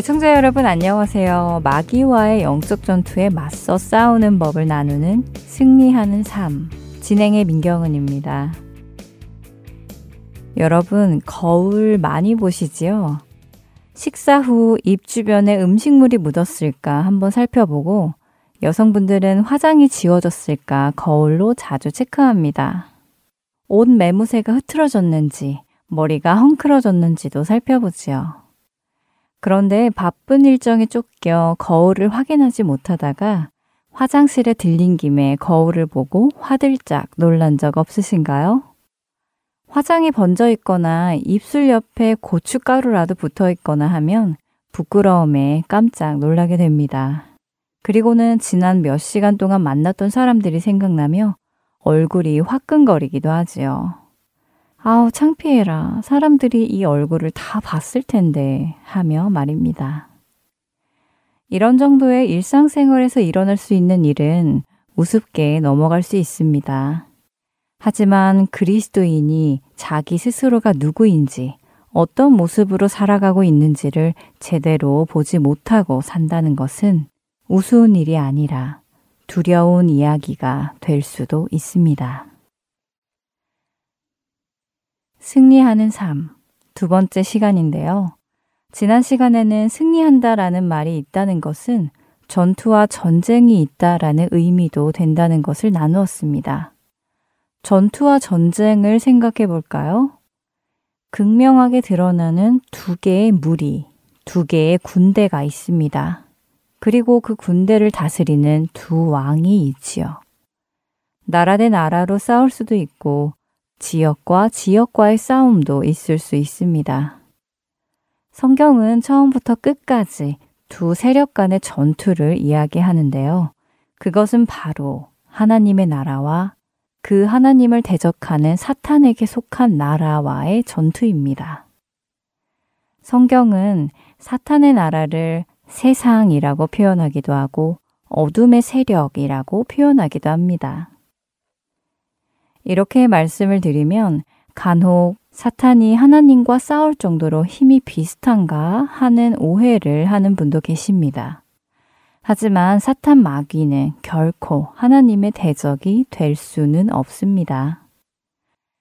애청자 여러분 안녕하세요. 마귀와의 영적 전투에 맞서 싸우는 법을 나누는 승리하는 삶 진행의 민경은입니다. 여러분 거울 많이 보시지요? 식사 후 입 주변에 음식물이 묻었을까 한번 살펴보고 여성분들은 화장이 지워졌을까 거울로 자주 체크합니다. 옷 매무새가 흐트러졌는지 머리가 헝클어졌는지도 살펴보지요. 그런데 바쁜 일정에 쫓겨 거울을 확인하지 못하다가 화장실에 들린 김에 거울을 보고 화들짝 놀란 적 없으신가요? 화장이 번져 있거나 입술 옆에 고춧가루라도 붙어 있거나 하면 부끄러움에 깜짝 놀라게 됩니다. 그리고는 지난 몇 시간 동안 만났던 사람들이 생각나며 얼굴이 화끈거리기도 하지요. 아우, 창피해라. 사람들이 이 얼굴을 다 봤을 텐데. 하며 말입니다. 이런 정도의 일상생활에서 일어날 수 있는 일은 우습게 넘어갈 수 있습니다. 하지만 그리스도인이 자기 스스로가 누구인지, 어떤 모습으로 살아가고 있는지를 제대로 보지 못하고 산다는 것은 우스운 일이 아니라 두려운 이야기가 될 수도 있습니다. 승리하는 삶. 두 번째 시간인데요. 지난 시간에는 승리한다라는 말이 있다는 것은 전투와 전쟁이 있다라는 의미도 된다는 것을 나누었습니다. 전투와 전쟁을 생각해 볼까요? 극명하게 드러나는 두 개의 무리, 두 개의 군대가 있습니다. 그리고 그 군대를 다스리는 두 왕이 있지요. 나라 대 나라로 싸울 수도 있고 지역과 지역과의 싸움도 있을 수 있습니다. 성경은 처음부터 끝까지 두 세력 간의 전투를 이야기하는데요. 그것은 바로 하나님의 나라와 그 하나님을 대적하는 사탄에게 속한 나라와의 전투입니다. 성경은 사탄의 나라를 세상이라고 표현하기도 하고 어둠의 세력이라고 표현하기도 합니다. 이렇게 말씀을 드리면 간혹 사탄이 하나님과 싸울 정도로 힘이 비슷한가 하는 오해를 하는 분도 계십니다. 하지만 사탄 마귀는 결코 하나님의 대적이 될 수는 없습니다.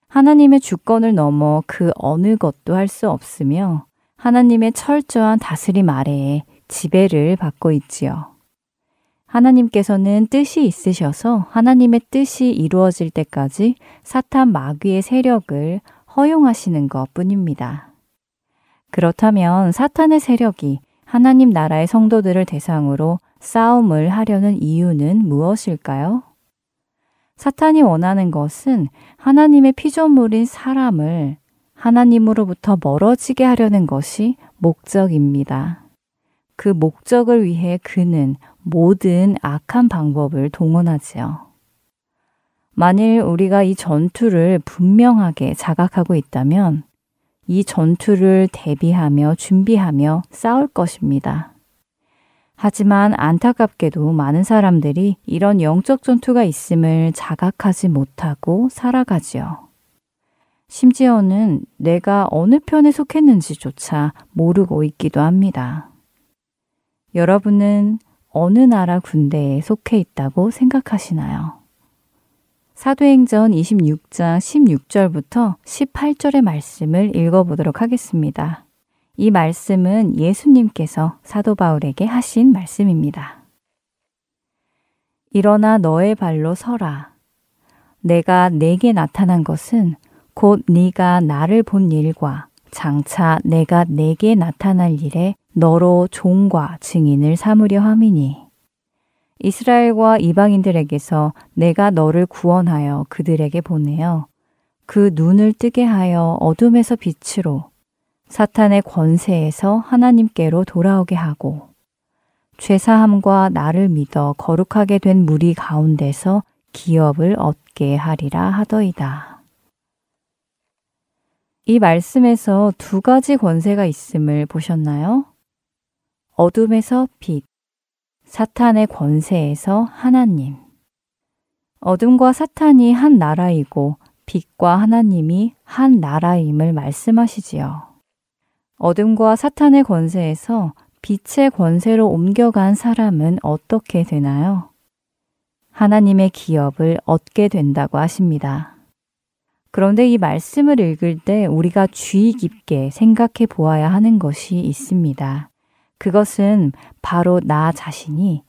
하나님의 주권을 넘어 그 어느 것도 할 수 없으며 하나님의 철저한 다스림 아래에 지배를 받고 있지요. 하나님께서는 뜻이 있으셔서 하나님의 뜻이 이루어질 때까지 사탄 마귀의 세력을 허용하시는 것 뿐입니다. 그렇다면 사탄의 세력이 하나님 나라의 성도들을 대상으로 싸움을 하려는 이유는 무엇일까요? 사탄이 원하는 것은 하나님의 피조물인 사람을 하나님으로부터 멀어지게 하려는 것이 목적입니다. 그 목적을 위해 그는 모든 악한 방법을 동원하지요. 만일 우리가 이 전투를 분명하게 자각하고 있다면 이 전투를 대비하며 준비하며 싸울 것입니다. 하지만 안타깝게도 많은 사람들이 이런 영적 전투가 있음을 자각하지 못하고 살아가지요. 심지어는 내가 어느 편에 속했는지조차 모르고 있기도 합니다. 여러분은 어느 나라 군대에 속해 있다고 생각하시나요? 사도행전 26장 16절부터 18절의 말씀을 읽어보도록 하겠습니다. 이 말씀은 예수님께서 사도 바울에게 하신 말씀입니다. 일어나 너의 발로 서라. 내가 내게 나타난 것은 곧 네가 나를 본 일과 장차 내가 내게 나타날 일에 너로 종과 증인을 삼으려 함이니 이스라엘과 이방인들에게서 내가 너를 구원하여 그들에게 보내어 그 눈을 뜨게 하여 어둠에서 빛으로 사탄의 권세에서 하나님께로 돌아오게 하고 죄사함과 나를 믿어 거룩하게 된 무리 가운데서 기업을 얻게 하리라 하더이다. 이 말씀에서 두 가지 권세가 있음을 보셨나요? 어둠에서 빛, 사탄의 권세에서 하나님. 어둠과 사탄이 한 나라이고 빛과 하나님이 한 나라임을 말씀하시지요. 어둠과 사탄의 권세에서 빛의 권세로 옮겨간 사람은 어떻게 되나요? 하나님의 기업을 얻게 된다고 하십니다. 그런데 이 말씀을 읽을 때 우리가 주의 깊게 생각해 보아야 하는 것이 있습니다. 그것은 바로 나 자신이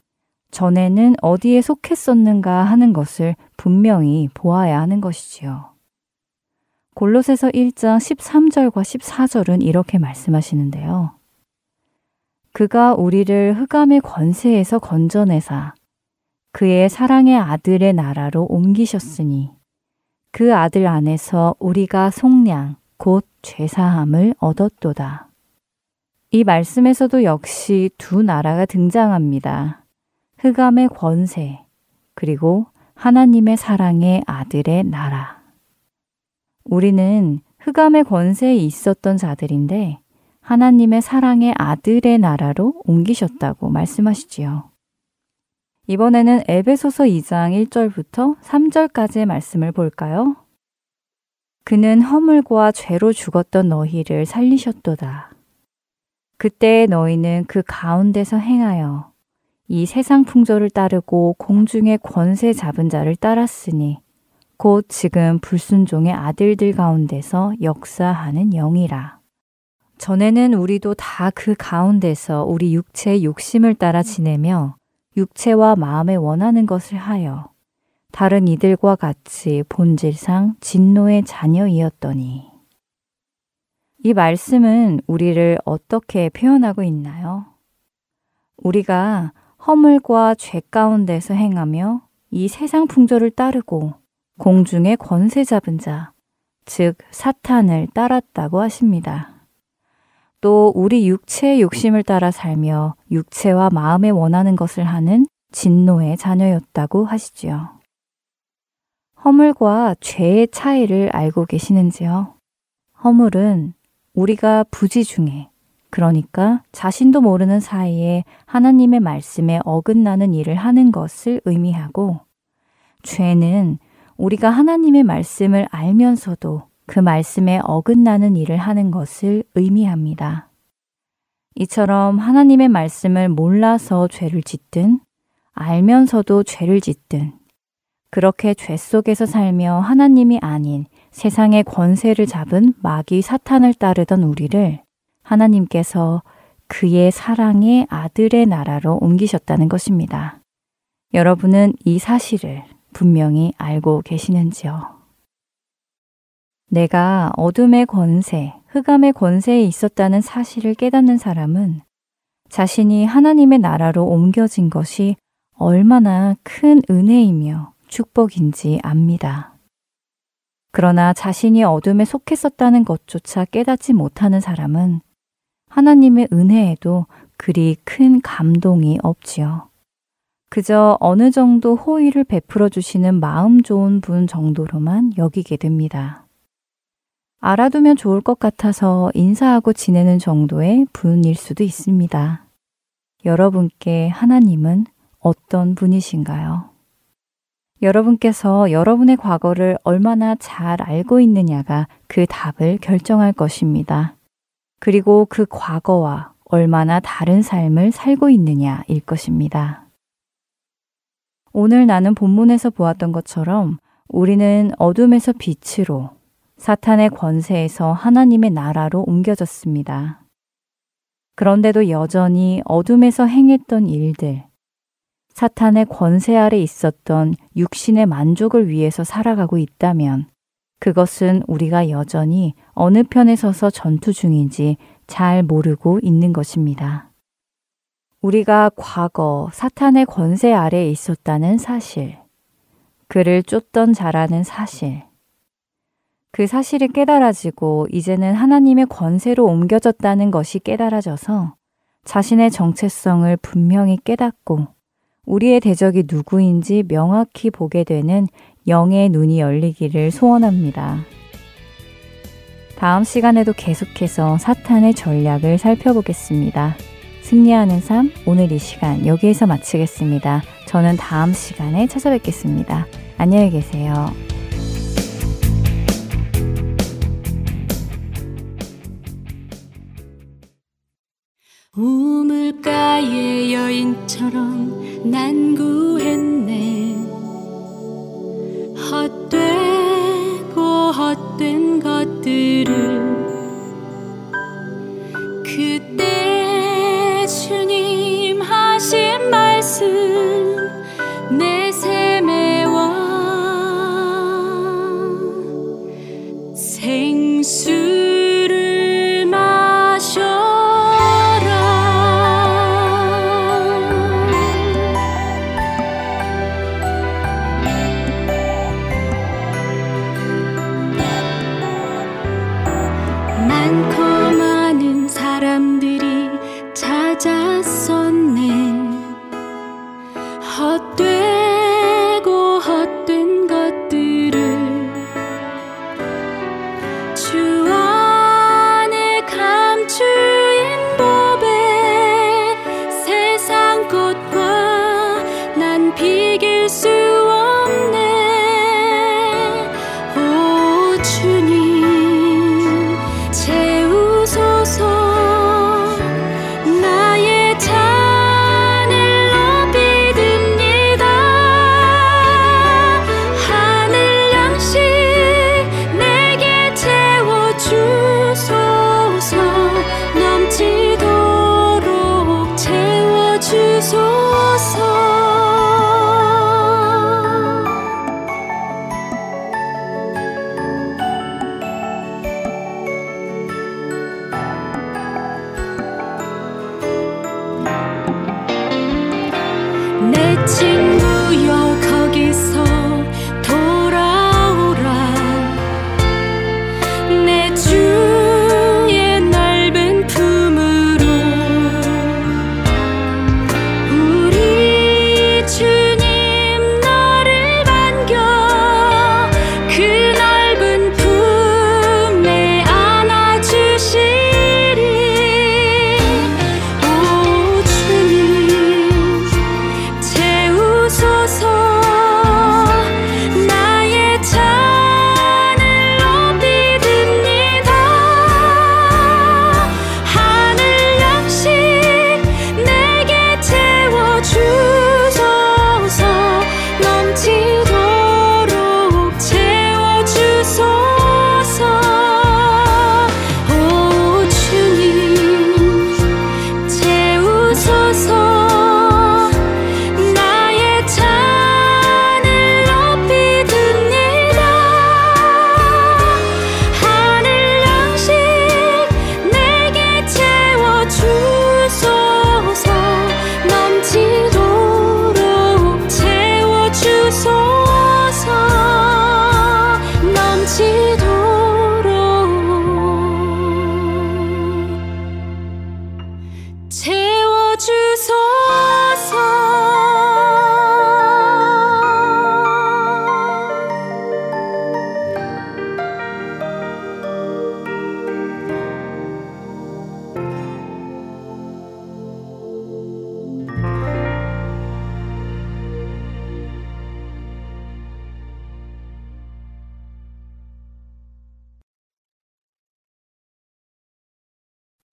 전에는 어디에 속했었는가 하는 것을 분명히 보아야 하는 것이지요. 골로새서 1장 13절과 14절은 이렇게 말씀하시는데요. 그가 우리를 흑암의 권세에서 건져내사 그의 사랑의 아들의 나라로 옮기셨으니 그 아들 안에서 우리가 속량 곧 죄사함을 얻었도다. 이 말씀에서도 역시 두 나라가 등장합니다. 흑암의 권세, 그리고 하나님의 사랑의 아들의 나라. 우리는 흑암의 권세에 있었던 자들인데 하나님의 사랑의 아들의 나라로 옮기셨다고 말씀하시지요. 이번에는 에베소서 2장 1절부터 3절까지의 말씀을 볼까요? 그는 허물과 죄로 죽었던 너희를 살리셨도다. 그때 너희는 그 가운데서 행하여 이 세상 풍조를 따르고 공중의 권세 잡은 자를 따랐으니 곧 지금 불순종의 아들들 가운데서 역사하는 영이라. 전에는 우리도 다 그 가운데서 우리 육체의 욕심을 따라 지내며 육체와 마음에 원하는 것을 하여 다른 이들과 같이 본질상 진노의 자녀이었더니 이 말씀은 우리를 어떻게 표현하고 있나요? 우리가 허물과 죄 가운데서 행하며 이 세상 풍조를 따르고 공중의 권세 잡은 자, 즉 사탄을 따랐다고 하십니다. 또 우리 육체의 욕심을 따라 살며 육체와 마음에 원하는 것을 하는 진노의 자녀였다고 하시지요. 허물과 죄의 차이를 알고 계시는지요? 허물은 우리가 부지 중에 그러니까 자신도 모르는 사이에 하나님의 말씀에 어긋나는 일을 하는 것을 의미하고 죄는 우리가 하나님의 말씀을 알면서도 그 말씀에 어긋나는 일을 하는 것을 의미합니다. 이처럼 하나님의 말씀을 몰라서 죄를 짓든 알면서도 죄를 짓든 그렇게 죄 속에서 살며 하나님이 아닌 세상의 권세를 잡은 마귀 사탄을 따르던 우리를 하나님께서 그의 사랑의 아들의 나라로 옮기셨다는 것입니다. 여러분은 이 사실을 분명히 알고 계시는지요? 내가 어둠의 권세, 흑암의 권세에 있었다는 사실을 깨닫는 사람은 자신이 하나님의 나라로 옮겨진 것이 얼마나 큰 은혜이며 축복인지 압니다. 그러나 자신이 어둠에 속했었다는 것조차 깨닫지 못하는 사람은 하나님의 은혜에도 그리 큰 감동이 없지요. 그저 어느 정도 호의를 베풀어 주시는 마음 좋은 분 정도로만 여기게 됩니다. 알아두면 좋을 것 같아서 인사하고 지내는 정도의 분일 수도 있습니다. 여러분께 하나님은 어떤 분이신가요? 여러분께서 여러분의 과거를 얼마나 잘 알고 있느냐가 그 답을 결정할 것입니다. 그리고 그 과거와 얼마나 다른 삶을 살고 있느냐일 것입니다. 오늘 나는 본문에서 보았던 것처럼 우리는 어둠에서 빛으로 사탄의 권세에서 하나님의 나라로 옮겨졌습니다. 그런데도 여전히 어둠에서 행했던 일들, 사탄의 권세 아래 있었던 육신의 만족을 위해서 살아가고 있다면 그것은 우리가 여전히 어느 편에 서서 전투 중인지 잘 모르고 있는 것입니다. 우리가 과거 사탄의 권세 아래에 있었다는 사실, 그를 쫓던 자라는 사실, 그 사실이 깨달아지고 이제는 하나님의 권세로 옮겨졌다는 것이 깨달아져서 자신의 정체성을 분명히 깨닫고 우리의 대적이 누구인지 명확히 보게 되는 영의 눈이 열리기를 소원합니다. 다음 시간에도 계속해서 사탄의 전략을 살펴보겠습니다. 승리하는 삶, 오늘 이 시간 여기에서 마치겠습니다. 저는 다음 시간에 찾아뵙겠습니다. 안녕히 계세요. 우물가의 여인처럼 난 구했네. 헛되고 헛된 것들을 그때 주님 하신 말씀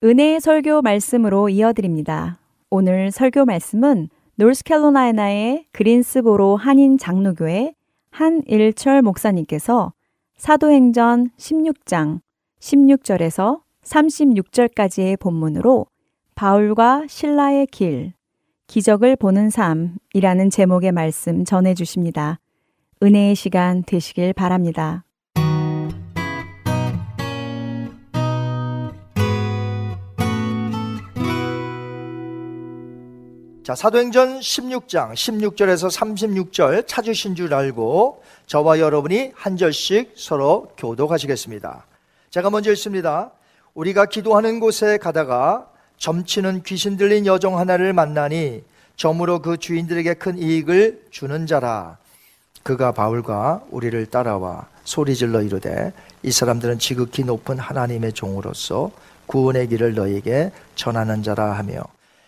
은혜의 설교 말씀으로 이어드립니다. 오늘 설교 말씀은 노스캐롤라이나의 그린스보로 한인 장로교회 한일철 목사님께서 사도행전 16장 16절에서 36절까지의 본문으로 바울과 신라의 길, 기적을 보는 삶이라는 제목의 말씀 전해 주십니다. 은혜의 시간 되시길 바랍니다. 자, 사도행전 16장 16절에서 36절 찾으신 줄 알고 저와 여러분이 한 절씩 서로 교독하시겠습니다. 제가 먼저 읽습니다. 우리가 기도하는 곳에 가다가 점치는 귀신 들린 여종 하나를 만나니 점으로 그 주인들에게 큰 이익을 주는 자라. 그가 바울과 우리를 따라와 소리질러 이르되 이 사람들은 지극히 높은 하나님의 종으로서 구원의 길을 너에게 전하는 자라 하며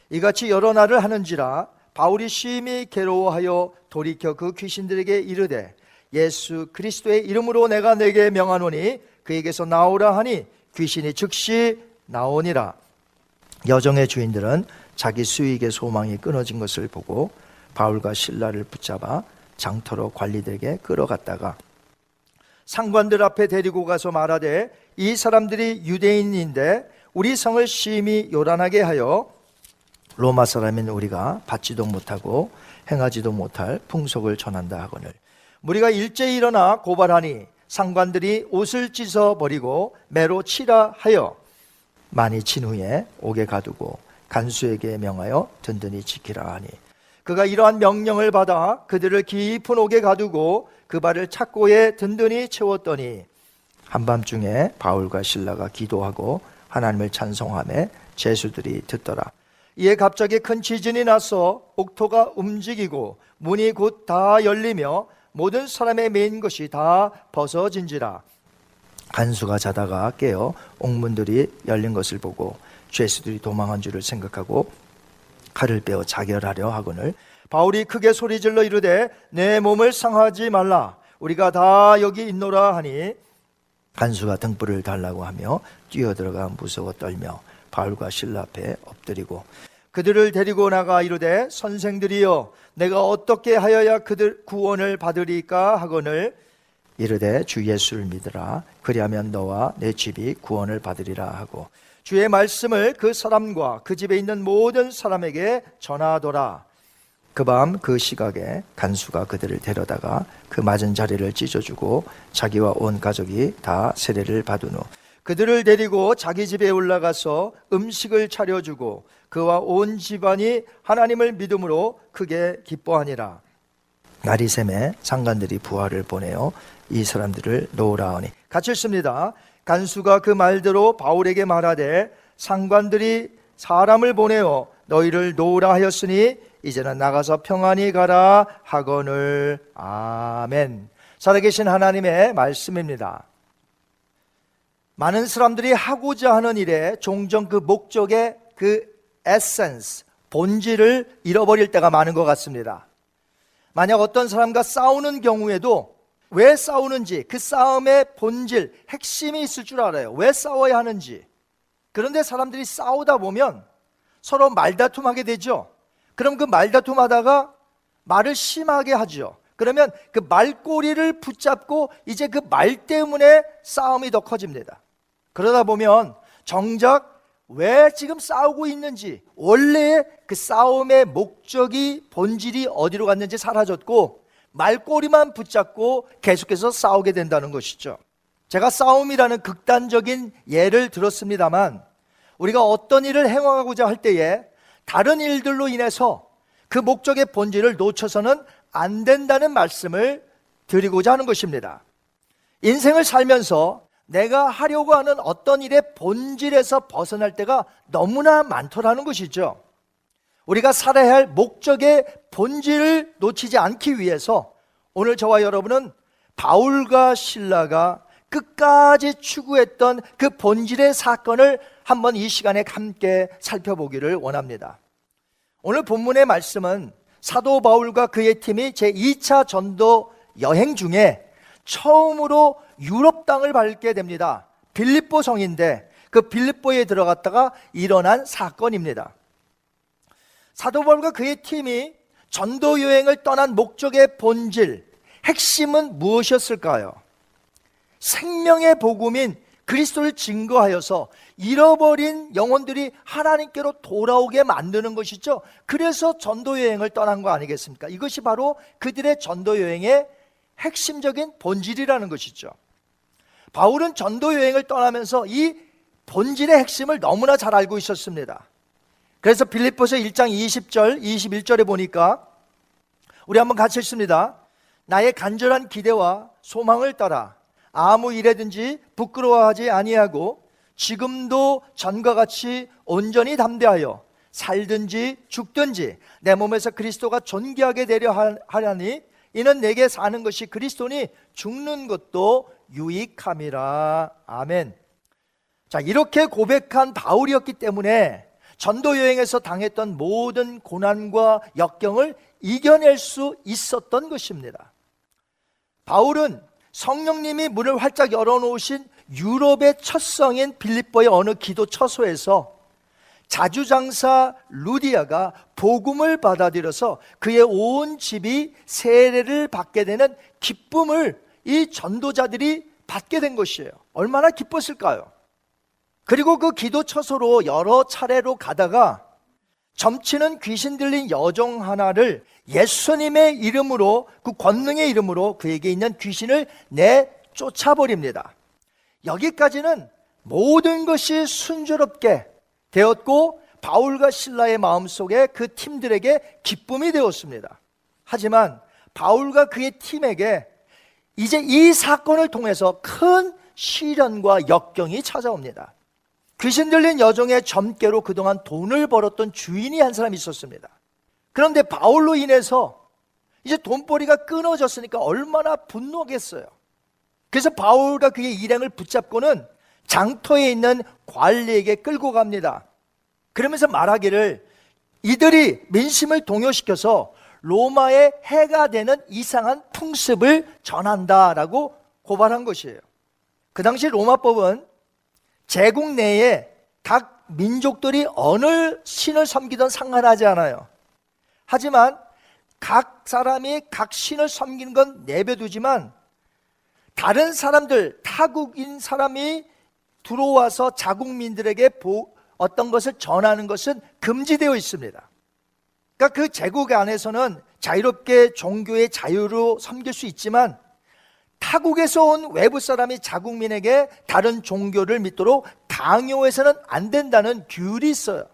이같이 여러 날을 하는지라 바울이 심히 괴로워하여 돌이켜 그 귀신들에게 이르되 예수 그리스도의 이름으로 내가 내게 명하노니 그에게서 나오라 하니 귀신이 즉시 나오니라. 여정의 주인들은 자기 수익의 소망이 끊어진 것을 보고 바울과 신라를 붙잡아 장터로 관리들에게 끌어갔다가 상관들 앞에 데리고 가서 말하되 이 사람들이 유대인인데 우리 성을 심히 요란하게 하여 로마 사람인 우리가 받지도 못하고 행하지도 못할 풍속을 전한다 하거늘. 우리가 일제히 일어나 고발하니 상관들이 옷을 찢어 버리고 매로 치라 하여 많이 친 후에 옥에 가두고 간수에게 명하여 든든히 지키라 하니. 그가 이러한 명령을 받아 그들을 깊은 옥에 가두고 그 발을 착고에 든든히 채웠더니 한밤중에 바울과 신라가 기도하고 하나님을 찬송함에 제수들이 듣더라 이에 갑자기 큰 지진이 나서 옥토가 움직이고 문이 곧 다 열리며 모든 사람의 메인 것이 다 벗어진지라. 간수가 자다가 깨어 옥문들이 열린 것을 보고 죄수들이 도망한 줄을 생각하고 칼을 빼어 자결하려 하거늘 바울이 크게 소리질러 이르되 내 몸을 상하지 말라. 우리가 다 여기 있노라 하니. 간수가 등불을 달라고 하며 뛰어들어가 무서워 떨며 바울과 신라 앞에 엎드리고 그들을 데리고 나가 이르되 선생들이여 내가 어떻게 하여야 그들 구원을 받으리까 하거늘 이르되 주 예수를 믿으라. 그리하면 너와 내 집이 구원을 받으리라 하고 주의 말씀을 그 사람과 그 집에 있는 모든 사람에게 전하더라. 그 밤 그 시각에 간수가 그들을 데려다가 그 맞은 자리를 찢어주고 자기와 온 가족이 다 세례를 받은 후 그들을 데리고 자기 집에 올라가서 음식을 차려주고 그와 온 집안이 하나님을 믿음으로 크게 기뻐하니라. 샘에 상관들이 부하를 보내어 이 사람들을 놓으라 하니 같이 읽습니다. 간수가 그 말대로 바울에게 말하되 상관들이 사람을 보내어 너희를 놓으라 하였으니 이제는 나가서 평안히 가라 하거늘 아멘. 살아계신 하나님의 말씀입니다. 많은 사람들이 하고자 하는 일에 종종 그 목적의 그 에센스, 본질을 잃어버릴 때가 많은 것 같습니다. 만약 어떤 사람과 싸우는 경우에도 왜 싸우는지 그 싸움의 본질, 핵심이 있을 줄 알아요. 왜 싸워야 하는지. 그런데 사람들이 싸우다 보면 서로 말다툼하게 되죠. 그럼 그 말다툼 하다가 말을 심하게 하죠. 그러면 그 말꼬리를 붙잡고 이제 그 말 때문에 싸움이 더 커집니다. 그러다 보면 정작 왜 지금 싸우고 있는지, 원래 그 싸움의 목적이, 본질이 어디로 갔는지 사라졌고, 말꼬리만 붙잡고 계속해서 싸우게 된다는 것이죠. 제가 싸움이라는 극단적인 예를 들었습니다만, 우리가 어떤 일을 행하고자 할 때에 다른 일들로 인해서 그 목적의 본질을 놓쳐서는 안 된다는 말씀을 드리고자 하는 것입니다. 인생을 살면서 내가 하려고 하는 어떤 일의 본질에서 벗어날 때가 너무나 많더라는 것이죠. 우리가 살아야 할 목적의 본질을 놓치지 않기 위해서 오늘 저와 여러분은 바울과 신라가 끝까지 추구했던 그 본질의 사건을 한번 이 시간에 함께 살펴보기를 원합니다. 오늘 본문의 말씀은 사도 바울과 그의 팀이 제 2차 전도 여행 중에 처음으로 유럽 땅을 밟게 됩니다. 빌립보 성인데 그 빌립보에 들어갔다가 일어난 사건입니다. 사도 바울과 그의 팀이 전도 여행을 떠난 목적의 본질, 핵심은 무엇이었을까요? 생명의 복음인 그리스도를 증거하여서 잃어버린 영혼들이 하나님께로 돌아오게 만드는 것이죠. 그래서 전도 여행을 떠난 거 아니겠습니까? 이것이 바로 그들의 전도 여행의 핵심적인 본질이라는 것이죠. 바울은 전도 여행을 떠나면서 이 본질의 핵심을 너무나 잘 알고 있었습니다. 그래서 빌립보서 1장 20절, 21절에 보니까 우리 한번 같이 읽습니다. 나의 간절한 기대와 소망을 따라 아무 일에든지 부끄러워하지 아니하고 지금도 전과 같이 온전히 담대하여 살든지 죽든지 내 몸에서 그리스도가 존귀하게 되려 하- 하려니 이는 내게 사는 것이 그리스도니 죽는 것도 유익함이라 아멘. 자, 이렇게 고백한 바울이었기 때문에 전도 여행에서 당했던 모든 고난과 역경을 이겨낼 수 있었던 것입니다. 바울은 성령님이 문을 활짝 열어놓으신 유럽의 첫 성인 빌립보의 어느 기도 처소에서 자주장사 루디아가 복음을 받아들여서 그의 온 집이 세례를 받게 되는 기쁨을 이 전도자들이 받게 된 것이에요. 얼마나 기뻤을까요? 그리고 그 기도 처소로 여러 차례로 가다가 점치는 귀신 들린 여종 하나를 예수님의 이름으로 그 권능의 이름으로 그에게 있는 귀신을 내 쫓아버립니다. 여기까지는 모든 것이 순조롭게 되었고 바울과 신라의 마음속에 그 팀들에게 기쁨이 되었습니다. 하지만 바울과 그의 팀에게 이제 이 사건을 통해서 큰 시련과 역경이 찾아옵니다. 귀신 들린 여종의 점괘로 그동안 돈을 벌었던 주인이 한 사람이 있었습니다. 그런데 바울로 인해서 이제 돈벌이가 끊어졌으니까 얼마나 분노하겠어요. 그래서 바울과 그의 일행을 붙잡고는 장터에 있는 관리에게 끌고 갑니다. 그러면서 말하기를 이들이 민심을 동요시켜서 로마의 해가 되는 이상한 풍습을 전한다라고 고발한 것이에요. 그 당시 로마법은 제국 내에 각 민족들이 어느 신을 섬기든 상관하지 않아요. 하지만 각 사람이 각 신을 섬기는 건 내버두지만 다른 사람들, 타국인 사람이 들어와서 자국민들에게 보, 어떤 것을 전하는 것은 금지되어 있습니다. 그러니까 그 제국 안에서는 자유롭게 종교의 자유로 섬길 수 있지만 타국에서 온 외부 사람이 자국민에게 다른 종교를 믿도록 강요해서는 안 된다는 규율이 있어요.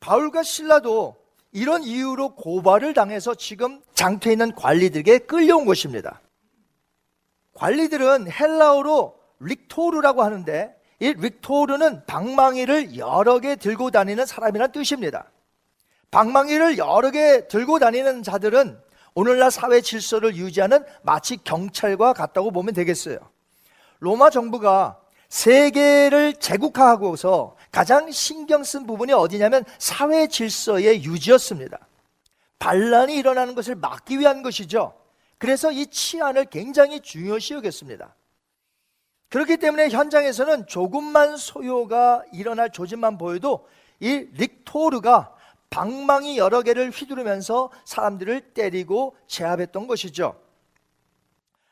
바울과 신라도 이런 이유로 고발을 당해서 지금 장터에 있는 관리들에게 끌려온 것입니다. 관리들은 헬라어로 릭토르라고 하는데 이 릭토르는 방망이를 여러 개 들고 다니는 사람이란 뜻입니다. 방망이를 여러 개 들고 다니는 자들은 오늘날 사회 질서를 유지하는 마치 경찰과 같다고 보면 되겠어요. 로마 정부가 세계를 제국화하고서 가장 신경 쓴 부분이 어디냐면 사회 질서의 유지였습니다. 반란이 일어나는 것을 막기 위한 것이죠. 그래서 이 치안을 굉장히 중요시 여겼습니다. 그렇기 때문에 현장에서는 조금만 소요가 일어날 조짐만 보여도 이 릭토르가 방망이 여러 개를 휘두르면서 사람들을 때리고 제압했던 것이죠.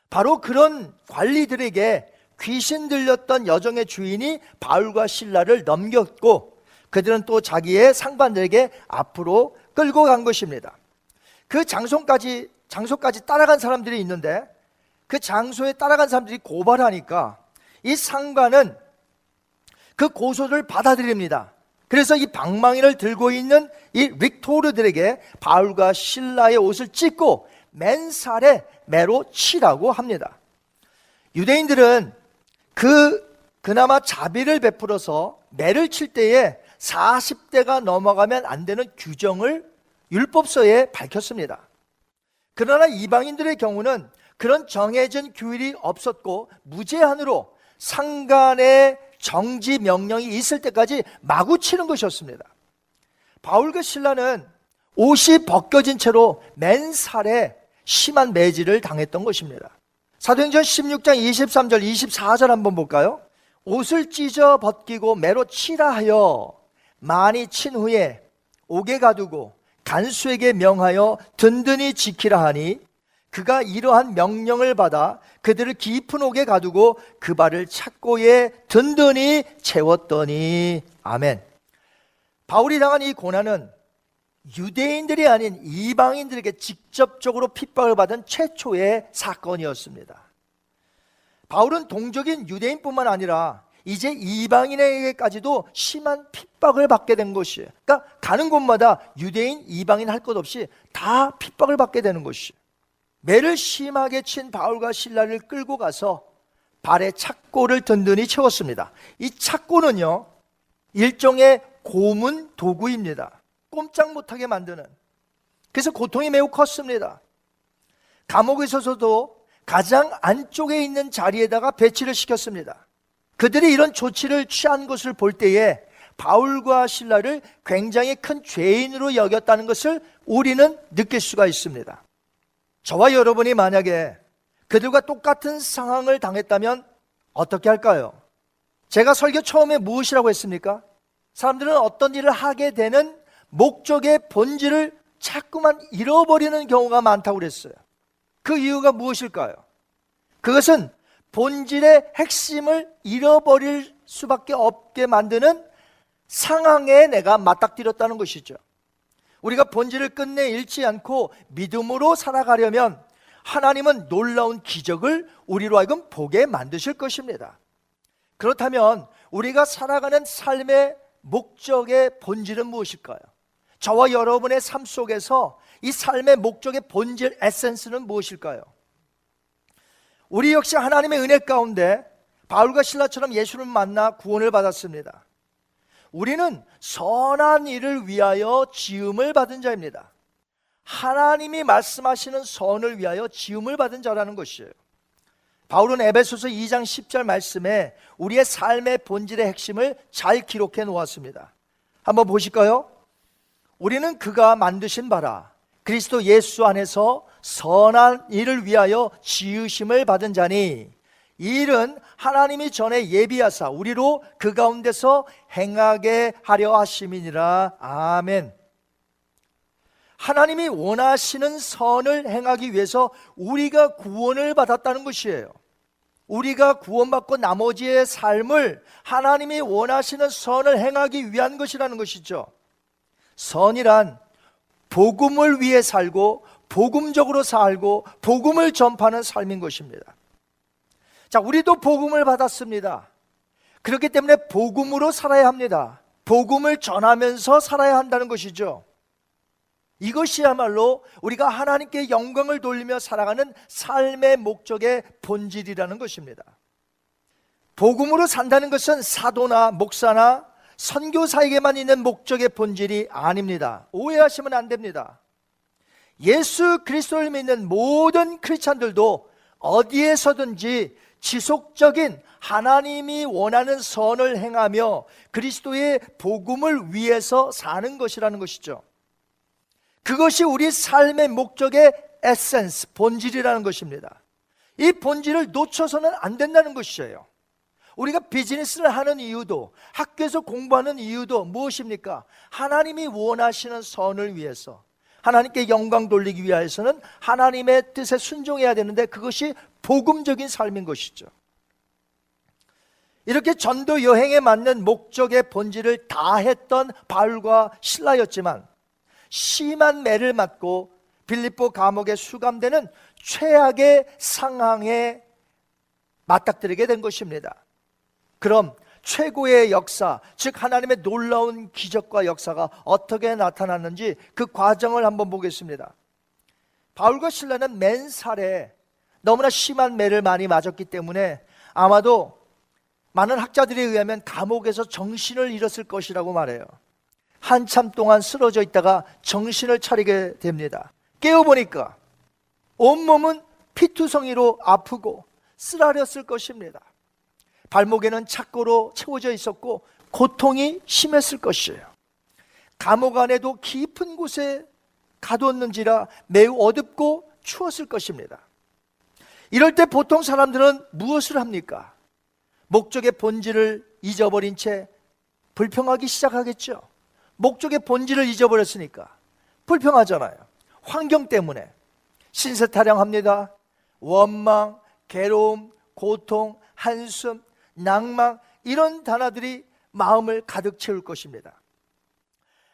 바로 그런 관리들에게 귀신 들렸던 여정의 주인이 바울과 신라를 넘겼고 그들은 또 자기의 상관들에게 앞으로 끌고 간 것입니다. 그 장소까지 장소까지 따라간 사람들이 있는데 그 장소에 따라간 사람들이 고발하니까 이 상관은 그 고소를 받아들입니다. 그래서 이 방망이를 들고 있는 이 릭토르들에게 바울과 신라의 옷을 찢고 맨살에 매로 치라고 합니다. 유대인들은 그 그나마 자비를 베풀어서 매를 칠 때에 40대가 넘어가면 안 되는 규정을 율법서에 밝혔습니다. 그러나 이방인들의 경우는 그런 정해진 규율이 없었고 무제한으로 상간의 정지 명령이 있을 때까지 마구 치는 것이었습니다. 바울과 신라는 옷이 벗겨진 채로 맨살에 심한 매질을 당했던 것입니다. 사도행전 16장 23절 24절 한번 볼까요? 옷을 찢어 벗기고 매로 치라 하여 많이 친 후에 옥에 가두고 간수에게 명하여 든든히 지키라 하니 그가 이러한 명령을 받아 그들을 깊은 옥에 가두고 그 발을 착고에 든든히 채웠더니 아멘. 바울이 당한 이 고난은 유대인들이 아닌 이방인들에게 직접적으로 핍박을 받은 최초의 사건이었습니다. 바울은 동족인 유대인뿐만 아니라 이제 이방인에게까지도 심한 핍박을 받게 된 것이에요. 그러니까 가는 곳마다 유대인, 이방인 할 것 없이 다 핍박을 받게 되는 것이에요. 매를 심하게 친 바울과 신라를 끌고 가서 발에 착고를 든든히 채웠습니다. 이 착고는요, 일종의 고문 도구입니다. 꼼짝 못하게 만드는. 그래서 고통이 매우 컸습니다. 감옥에 있어서도 가장 안쪽에 있는 자리에다가 배치를 시켰습니다. 그들이 이런 조치를 취한 것을 볼 때에 바울과 신라를 굉장히 큰 죄인으로 여겼다는 것을 우리는 느낄 수가 있습니다. 저와 여러분이 만약에 그들과 똑같은 상황을 당했다면 어떻게 할까요? 제가 설교 처음에 무엇이라고 했습니까? 사람들은 어떤 일을 하게 되는 목적의 본질을 자꾸만 잃어버리는 경우가 많다고 그랬어요. 그 이유가 무엇일까요? 그것은 본질의 핵심을 잃어버릴 수밖에 없게 만드는 상황에 내가 맞닥뜨렸다는 것이죠. 우리가 본질을 끝내 잃지 않고 믿음으로 살아가려면 하나님은 놀라운 기적을 우리로 하여금 보게 만드실 것입니다. 그렇다면 우리가 살아가는 삶의 목적의 본질은 무엇일까요? 저와 여러분의 삶 속에서 이 삶의 목적의 본질 에센스는 무엇일까요? 우리 역시 하나님의 은혜 가운데 바울과 신라처럼 예수를 만나 구원을 받았습니다. 우리는 선한 일을 위하여 지음을 받은 자입니다. 하나님이 말씀하시는 선을 위하여 지음을 받은 자라는 것이에요. 바울은 에베소서 2장 10절 말씀에 우리의 삶의 본질의 핵심을 잘 기록해 놓았습니다. 한번 보실까요? 우리는 그가 만드신 바라 그리스도 예수 안에서 선한 일을 위하여 지으심을 받은 자니 이 일은 하나님이 전에 예비하사 우리로 그 가운데서 행하게 하려 하심이니라 아멘. 하나님이 원하시는 선을 행하기 위해서 우리가 구원을 받았다는 것이에요. 우리가 구원받고 나머지의 삶을 하나님이 원하시는 선을 행하기 위한 것이라는 것이죠. 선이란 복음을 위해 살고 복음적으로 살고 복음을 전파하는 삶인 것입니다. 자, 우리도 복음을 받았습니다. 그렇기 때문에 복음으로 살아야 합니다. 복음을 전하면서 살아야 한다는 것이죠. 이것이야말로 우리가 하나님께 영광을 돌리며 살아가는 삶의 목적의 본질이라는 것입니다. 복음으로 산다는 것은 사도나 목사나 선교사에게만 있는 목적의 본질이 아닙니다. 오해하시면 안 됩니다. 예수 그리스도를 믿는 모든 크리스찬들도 어디에서든지 지속적인 하나님이 원하는 선을 행하며 그리스도의 복음을 위해서 사는 것이라는 것이죠. 그것이 우리 삶의 목적의 에센스, 본질이라는 것입니다. 이 본질을 놓쳐서는 안 된다는 것이에요. 우리가 비즈니스를 하는 이유도 학교에서 공부하는 이유도 무엇입니까? 하나님이 원하시는 선을 위해서 하나님께 영광 돌리기 위해서는 하나님의 뜻에 순종해야 되는데 그것이 복음적인 삶인 것이죠. 이렇게 전도 여행에 맞는 목적의 본질을 다 했던 바울과 신라였지만 심한 매를 맞고 빌립보 감옥에 수감되는 최악의 상황에 맞닥뜨리게 된 것입니다. 그럼 최고의 역사, 즉 하나님의 놀라운 기적과 역사가 어떻게 나타났는지 그 과정을 한번 보겠습니다. 바울과 신라는 맨살에 너무나 심한 매를 많이 맞았기 때문에 아마도 많은 학자들에 의하면 감옥에서 정신을 잃었을 것이라고 말해요. 한참 동안 쓰러져 있다가 정신을 차리게 됩니다. 깨어보니까 온몸은 피투성이로 아프고 쓰라렸을 것입니다. 발목에는 착고로 채워져 있었고 고통이 심했을 것이에요. 감옥 안에도 깊은 곳에 가뒀는지라 매우 어둡고 추웠을 것입니다. 이럴 때 보통 사람들은 무엇을 합니까? 목적의 본질을 잊어버린 채 불평하기 시작하겠죠. 목적의 본질을 잊어버렸으니까 불평하잖아요. 환경 때문에 신세 타령합니다. 원망, 괴로움, 고통, 한숨, 낭망 이런 단어들이 마음을 가득 채울 것입니다.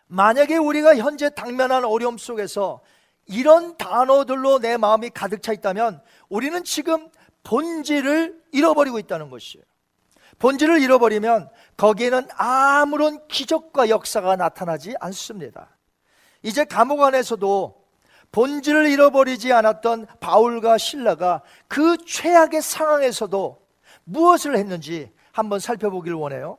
만약에 우리가 현재 당면한 어려움 속에서 이런 단어들로 내 마음이 가득 차 있다면 우리는 지금 본질을 잃어버리고 있다는 것이에요. 본질을 잃어버리면 거기에는 아무런 기적과 역사가 나타나지 않습니다. 이제 감옥 안에서도 본질을 잃어버리지 않았던 바울과 신라가 그 최악의 상황에서도 무엇을 했는지 한번 살펴보기를 원해요.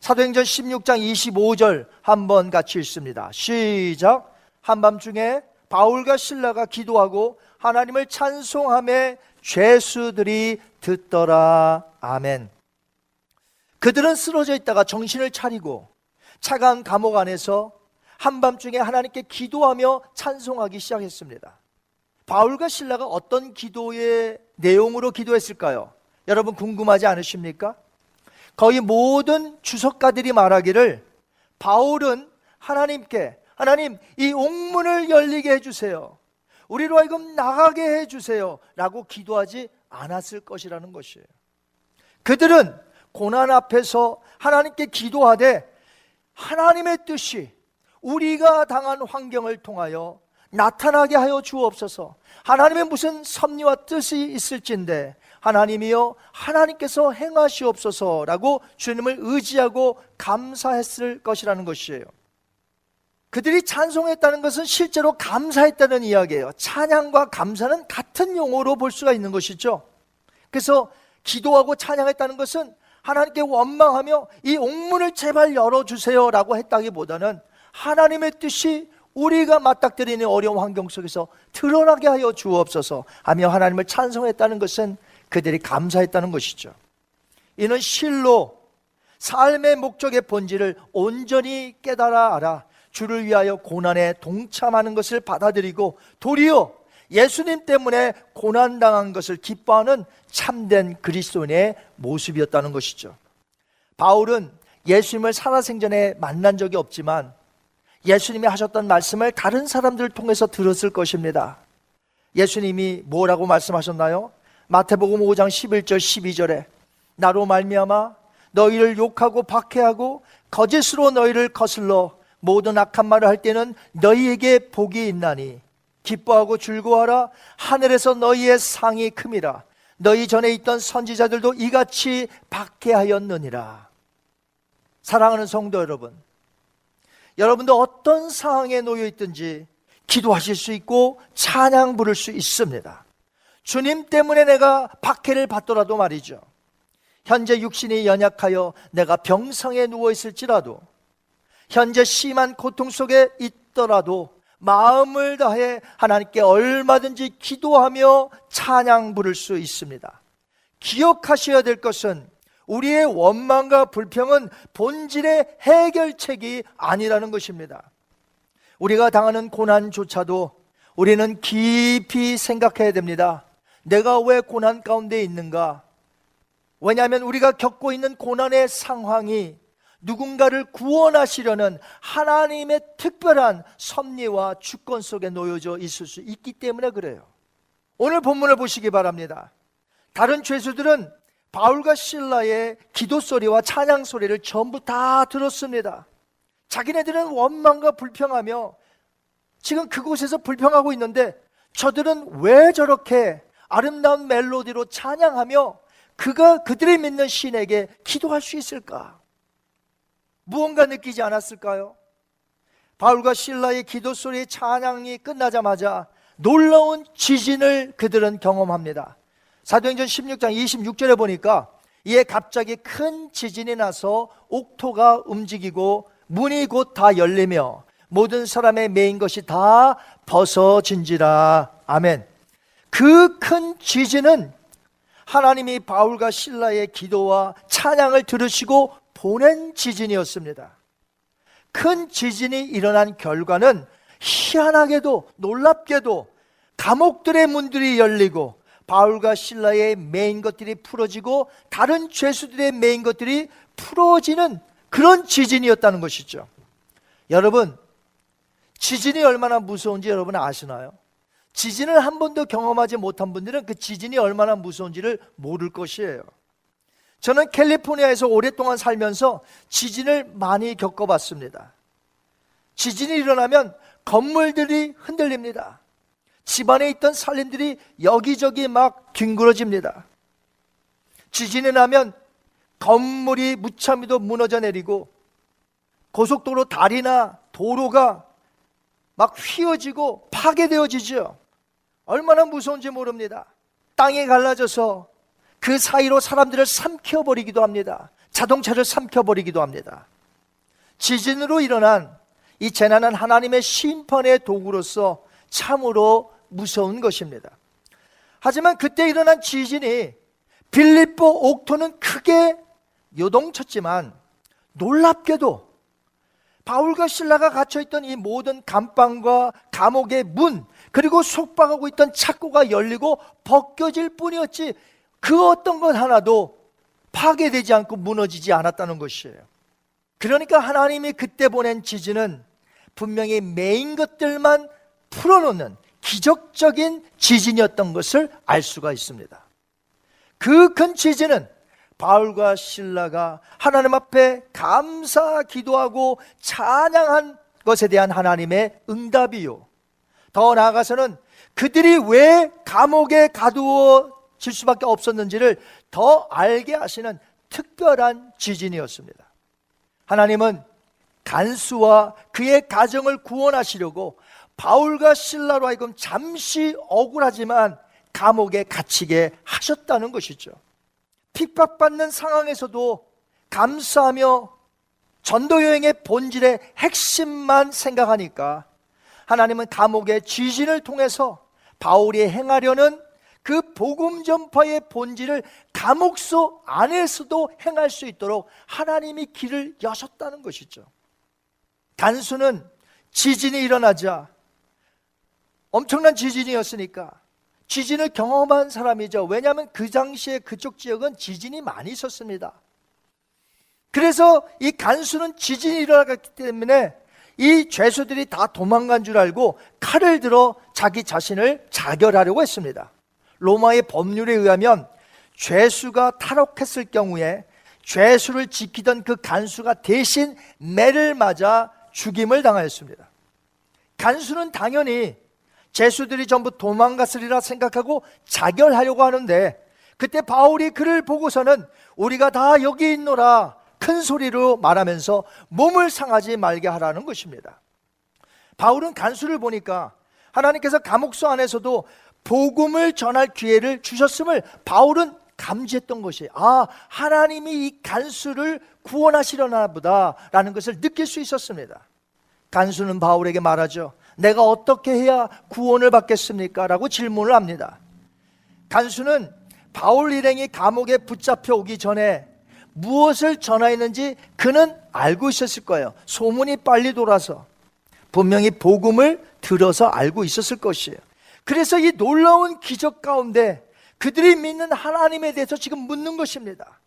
사도행전 16장 25절 한번 같이 읽습니다. 시작. 한밤중에 바울과 신라가 기도하고 하나님을 찬송함에 죄수들이 듣더라. 아멘. 그들은 쓰러져 있다가 정신을 차리고 차가운 감옥 안에서 한밤중에 하나님께 기도하며 찬송하기 시작했습니다. 바울과 신라가 어떤 기도의 내용으로 기도했을까요? 여러분 궁금하지 않으십니까? 거의 모든 주석가들이 말하기를 바울은 하나님께 하나님 이 옥문을 열리게 해주세요. 우리로 하여금 나가게 해주세요. 라고 기도하지 않았을 것이라는 것이에요. 그들은 고난 앞에서 하나님께 기도하되 하나님의 뜻이 우리가 당한 환경을 통하여 나타나게 하여 주옵소서. 하나님의 무슨 섭리와 뜻이 있을진데 하나님이여 하나님께서 행하시옵소서라고 주님을 의지하고 감사했을 것이라는 것이에요. 그들이 찬송했다는 것은 실제로 감사했다는 이야기예요. 찬양과 감사는 같은 용어로 볼 수가 있는 것이죠. 그래서 기도하고 찬양했다는 것은 하나님께 원망하며 이 옥문을 제발 열어주세요라고 했다기보다는 하나님의 뜻이 우리가 맞닥뜨리는 어려운 환경 속에서 드러나게 하여 주옵소서 하며 하나님을 찬송했다는 것은 그들이 감사했다는 것이죠. 이는 실로 삶의 목적의 본질을 온전히 깨달아 알아 주를 위하여 고난에 동참하는 것을 받아들이고 도리어 예수님 때문에 고난당한 것을 기뻐하는 참된 그리스도인의 모습이었다는 것이죠. 바울은 예수님을 살아생전에 만난 적이 없지만 예수님이 하셨던 말씀을 다른 사람들을 통해서 들었을 것입니다. 예수님이 뭐라고 말씀하셨나요? 마태복음 5장 11절 12절에 나로 말미암아 너희를 욕하고 박해하고 거짓으로 너희를 거슬러 모든 악한 말을 할 때는 너희에게 복이 있나니 기뻐하고 즐거워하라. 하늘에서 너희의 상이 큼이라. 너희 전에 있던 선지자들도 이같이 박해하였느니라. 사랑하는 성도 여러분 여러분도 어떤 상황에 놓여 있든지 기도하실 수 있고 찬양 부를 수 있습니다 주님 때문에 내가 박해를 받더라도 말이죠 현재 육신이 연약하여 내가 병성에 누워 있을지라도 현재 심한 고통 속에 있더라도 마음을 다해 하나님께 얼마든지 기도하며 찬양 부를 수 있습니다. 기억하셔야 될 것은 우리의 원망과 불평은 본질의 해결책이 아니라는 것입니다. 우리가 당하는 고난조차도 우리는 깊이 생각해야 됩니다. 내가 왜 고난 가운데 있는가? 왜냐하면 우리가 겪고 있는 고난의 상황이 누군가를 구원하시려는 하나님의 특별한 섭리와 주권 속에 놓여져 있을 수 있기 때문에 그래요. 오늘 본문을 보시기 바랍니다. 다른 죄수들은 바울과 신라의 기도 소리와 찬양 소리를 전부 다 들었습니다. 자기네들은 원망과 불평하며 지금 그곳에서 불평하고 있는데 저들은 왜 저렇게 아름다운 멜로디로 찬양하며 그가 그들이 믿는 신에게 기도할 수 있을까? 무언가 느끼지 않았을까요? 바울과 신라의 기도 소리의 찬양이 끝나자마자 놀라운 지진을 그들은 경험합니다. 사도행전 16장 26절에 보니까 이에 갑자기 큰 지진이 나서 옥토가 움직이고 문이 곧 다 열리며 모든 사람의 메인 것이 다 벗어진지라. 아멘. 그 큰 지진은 하나님이 바울과 신라의 기도와 찬양을 들으시고 보낸 지진이었습니다. 큰 지진이 일어난 결과는 희한하게도 놀랍게도 감옥들의 문들이 열리고 바울과 실라의 매인 것들이 풀어지고 다른 죄수들의 매인 것들이 풀어지는 그런 지진이었다는 것이죠. 여러분, 지진이 얼마나 무서운지 여러분 아시나요? 지진을 한 번도 경험하지 못한 분들은 그 지진이 얼마나 무서운지를 모를 것이에요. 저는 캘리포니아에서 오랫동안 살면서 지진을 많이 겪어봤습니다. 지진이 일어나면 건물들이 흔들립니다. 집안에 있던 살림들이 여기저기 막 뒹굴어집니다. 지진이 나면 건물이 무참히도 무너져 내리고 고속도로 다리나 도로가 막 휘어지고 파괴되어지죠. 얼마나 무서운지 모릅니다. 땅이 갈라져서 그 사이로 사람들을 삼켜버리기도 합니다. 자동차를 삼켜버리기도 합니다. 지진으로 일어난 이 재난은 하나님의 심판의 도구로서 참으로 무서운 것입니다. 하지만 그때 일어난 지진이 빌립보 옥토는 크게 요동쳤지만 놀랍게도 바울과 신라가 갇혀있던 이 모든 감방과 감옥의 문 그리고 속박하고 있던 창고가 열리고 벗겨질 뿐이었지 그 어떤 것 하나도 파괴되지 않고 무너지지 않았다는 것이에요. 그러니까 하나님이 그때 보낸 지진은 분명히 메인 것들만 풀어놓는 기적적인 지진이었던 것을 알 수가 있습니다. 그 큰 지진은 바울과 신라가 하나님 앞에 감사 기도하고 찬양한 것에 대한 하나님의 응답이요. 더 나아가서는 그들이 왜 감옥에 가두어질 수밖에 없었는지를 더 알게 하시는 특별한 지진이었습니다. 하나님은 간수와 그의 가정을 구원하시려고 바울과 신라로 하여금 잠시 억울하지만 감옥에 갇히게 하셨다는 것이죠. 핍박받는 상황에서도 감사하며 전도 여행의 본질의 핵심만 생각하니까 하나님은 감옥의 지진을 통해서 바울이 행하려는 그 복음 전파의 본질을 감옥소 안에서도 행할 수 있도록 하나님이 길을 여셨다는 것이죠. 단수는 지진이 일어나자 엄청난 지진이었으니까 지진을 경험한 사람이죠. 왜냐하면 그 당시에 그쪽 지역은 지진이 많이 있었습니다. 그래서 이 간수는 지진이 일어났기 때문에 이 죄수들이 다 도망간 줄 알고 칼을 들어 자기 자신을 자결하려고 했습니다. 로마의 법률에 의하면 죄수가 탈옥했을 경우에 죄수를 지키던 그 간수가 대신 매를 맞아 죽임을 당하였습니다. 간수는 당연히 죄수들이 전부 도망갔으리라 생각하고 자결하려고 하는데 그때 바울이 그를 보고서는 우리가 다 여기 있노라 큰 소리로 말하면서 몸을 상하지 말게 하라는 것입니다. 바울은 간수를 보니까 하나님께서 감옥소 안에서도 복음을 전할 기회를 주셨음을 바울은 감지했던 것이 아 하나님이 이 간수를 구원하시려나 보다라는 것을 느낄 수 있었습니다. 간수는 바울에게 말하죠. 내가 어떻게 해야 구원을 받겠습니까? 라고 질문을 합니다. 간수는 바울 일행이 감옥에 붙잡혀 오기 전에 무엇을 전하였는지 그는 알고 있었을 거예요. 소문이 빨리 돌아서 분명히 복음을 들어서 알고 있었을 것이에요. 그래서 이 놀라운 기적 가운데 그들이 믿는 하나님에 대해서 지금 묻는 것입니다.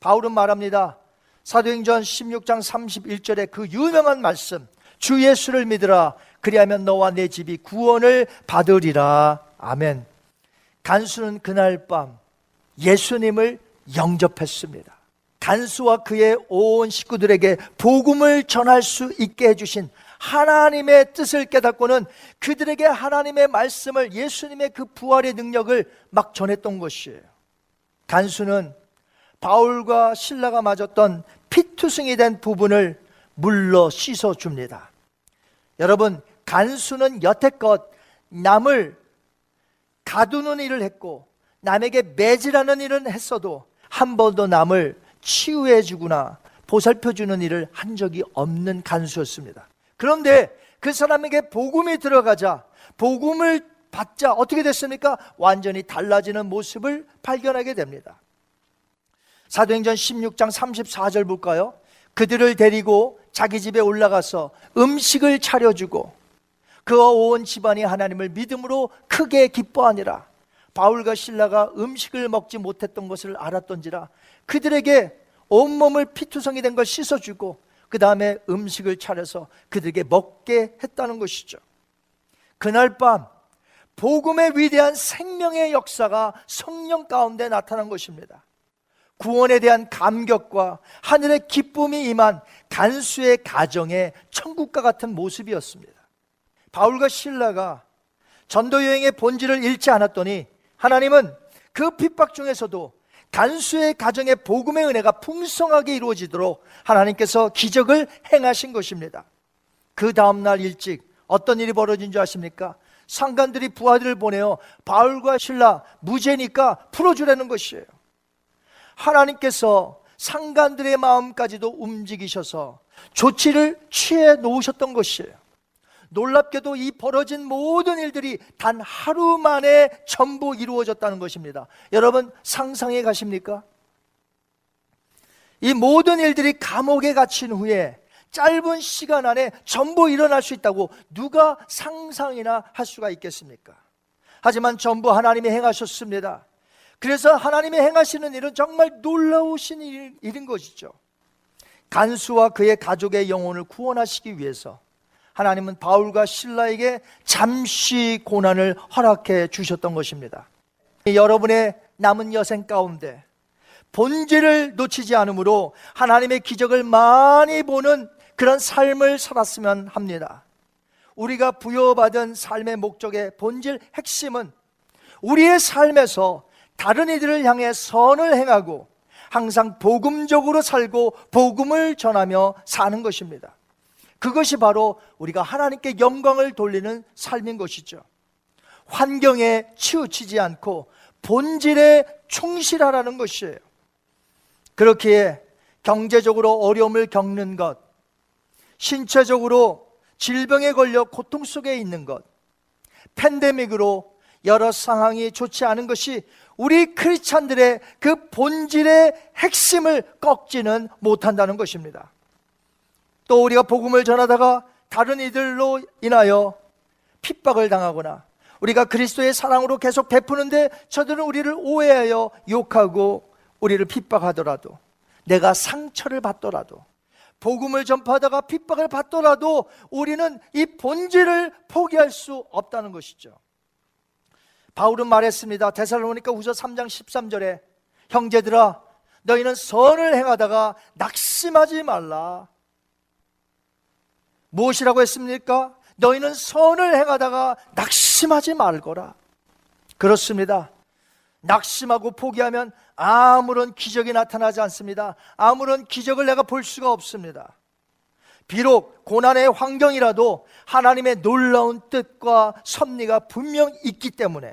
바울은 말합니다. 사도행전 16장 31절에 그 유명한 말씀 주 예수를 믿으라 그리하면 너와 내 집이 구원을 받으리라. 아멘. 간수는 그날 밤 예수님을 영접했습니다. 간수와 그의 온 식구들에게 복음을 전할 수 있게 해주신 하나님의 뜻을 깨닫고는 그들에게 하나님의 말씀을 예수님의 그 부활의 능력을 막 전했던 것이에요. 간수는 바울과 신라가 맞았던 피투성이 된 부분을 물러 씻어 줍니다. 여러분, 간수는 여태껏 남을 가두는 일을 했고 남에게 매질하는 일은 했어도 한 번도 남을 치유해 주거나 보살펴 주는 일을 한 적이 없는 간수였습니다. 그런데 그 사람에게 복음이 들어가자 복음을 받자 어떻게 됐습니까? 완전히 달라지는 모습을 발견하게 됩니다. 사도행전 16장 34절 볼까요? 그들을 데리고 자기 집에 올라가서 음식을 차려주고 그와 온 집안이 하나님을 믿음으로 크게 기뻐하니라. 바울과 신라가 음식을 먹지 못했던 것을 알았던지라 그들에게 온몸을 피투성이 된 걸 씻어주고 그 다음에 음식을 차려서 그들에게 먹게 했다는 것이죠. 그날 밤 복음의 위대한 생명의 역사가 성령 가운데 나타난 것입니다. 구원에 대한 감격과 하늘의 기쁨이 임한 간수의 가정의 천국과 같은 모습이었습니다. 바울과 신라가 전도 여행의 본질을 잃지 않았더니 하나님은 그 핍박 중에서도 간수의 가정의 복음의 은혜가 풍성하게 이루어지도록 하나님께서 기적을 행하신 것입니다. 그 다음날 일찍 어떤 일이 벌어진 줄 아십니까? 상관들이 부하들을 보내어 바울과 신라 무죄니까 풀어주라는 것이에요. 하나님께서 상관들의 마음까지도 움직이셔서 조치를 취해 놓으셨던 것이에요. 놀랍게도 이 벌어진 모든 일들이 단 하루 만에 전부 이루어졌다는 것입니다. 여러분 상상해 가십니까? 이 모든 일들이 감옥에 갇힌 후에 짧은 시간 안에 전부 일어날 수 있다고 누가 상상이나 할 수가 있겠습니까? 하지만 전부 하나님이 행하셨습니다. 그래서 하나님이 행하시는 일은 정말 놀라우신 일, 일인 것이죠. 간수와 그의 가족의 영혼을 구원하시기 위해서 하나님은 바울과 신라에게 잠시 고난을 허락해 주셨던 것입니다. 여러분의 남은 여생 가운데 본질을 놓치지 않으므로 하나님의 기적을 많이 보는 그런 삶을 살았으면 합니다. 우리가 부여받은 삶의 목적의 본질 핵심은 우리의 삶에서 다른 이들을 향해 선을 행하고 항상 복음적으로 살고 복음을 전하며 사는 것입니다. 그것이 바로 우리가 하나님께 영광을 돌리는 삶인 것이죠. 환경에 치우치지 않고 본질에 충실하라는 것이에요. 그렇기에 경제적으로 어려움을 겪는 것, 신체적으로 질병에 걸려 고통 속에 있는 것, 팬데믹으로 여러 상황이 좋지 않은 것이 우리 크리스찬들의 그 본질의 핵심을 꺾지는 못한다는 것입니다. 또 우리가 복음을 전하다가 다른 이들로 인하여 핍박을 당하거나 우리가 그리스도의 사랑으로 계속 베푸는데 저들은 우리를 오해하여 욕하고 우리를 핍박하더라도 내가 상처를 받더라도 복음을 전파하다가 핍박을 받더라도 우리는 이 본질을 포기할 수 없다는 것이죠. 바울은 말했습니다. 데살로니가 후서 3장 13절에 형제들아 너희는 선을 행하다가 낙심하지 말라. 무엇이라고 했습니까? 너희는 선을 행하다가 낙심하지 말거라. 그렇습니다. 낙심하고 포기하면 아무런 기적이 나타나지 않습니다. 아무런 기적을 내가 볼 수가 없습니다. 비록 고난의 환경이라도 하나님의 놀라운 뜻과 섭리가 분명 있기 때문에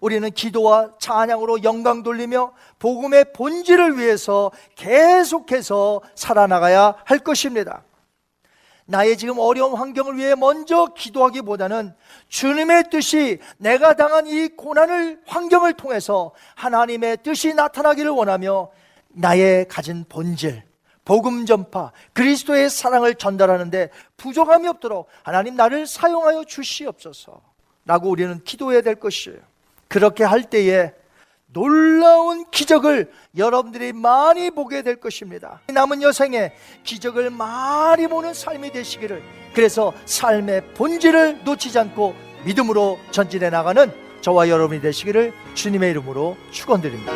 우리는 기도와 찬양으로 영광 돌리며 복음의 본질을 위해서 계속해서 살아나가야 할 것입니다. 나의 지금 어려운 환경을 위해 먼저 기도하기보다는 주님의 뜻이 내가 당한 이 고난을 환경을 통해서 하나님의 뜻이 나타나기를 원하며 나의 가진 본질, 복음 전파, 그리스도의 사랑을 전달하는데 부족함이 없도록 하나님 나를 사용하여 주시옵소서. 라고 우리는 기도해야 될 것이에요. 그렇게 할 때에 놀라운 기적을 여러분들이 많이 보게 될 것입니다. 남은 여생에 기적을 많이 보는 삶이 되시기를 그래서 삶의 본질을 놓치지 않고 믿음으로 전진해 나가는 저와 여러분이 되시기를 주님의 이름으로 축원드립니다.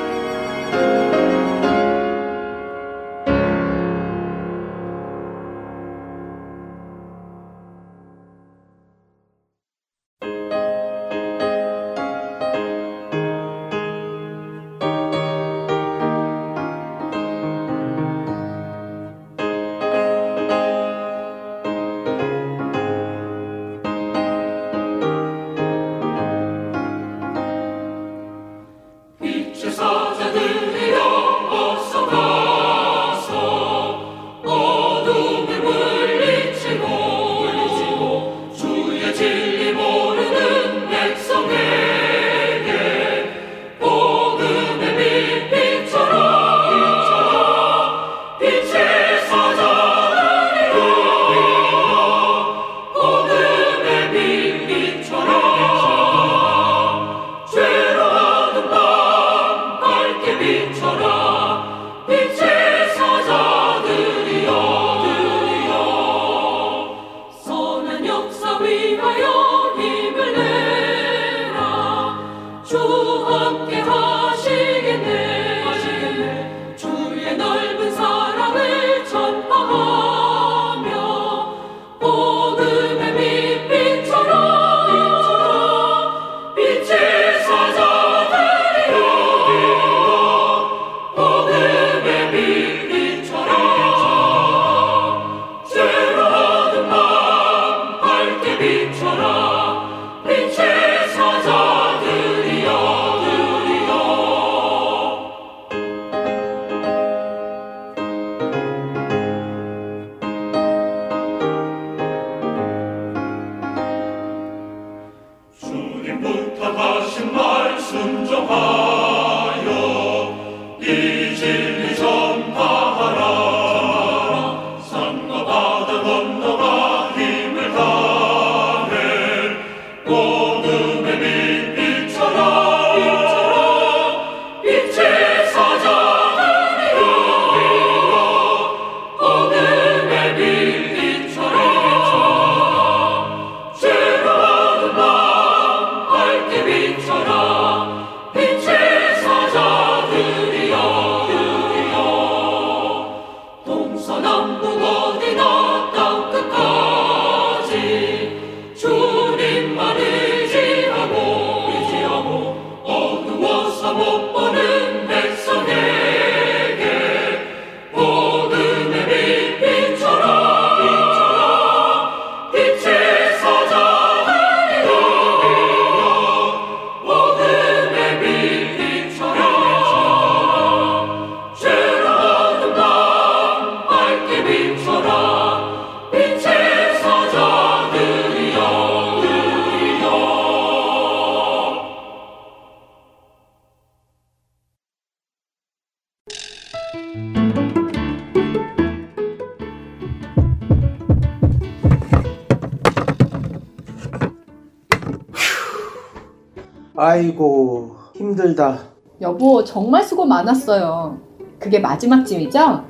정말 수고 많았어요. 그게 마지막 짐이죠?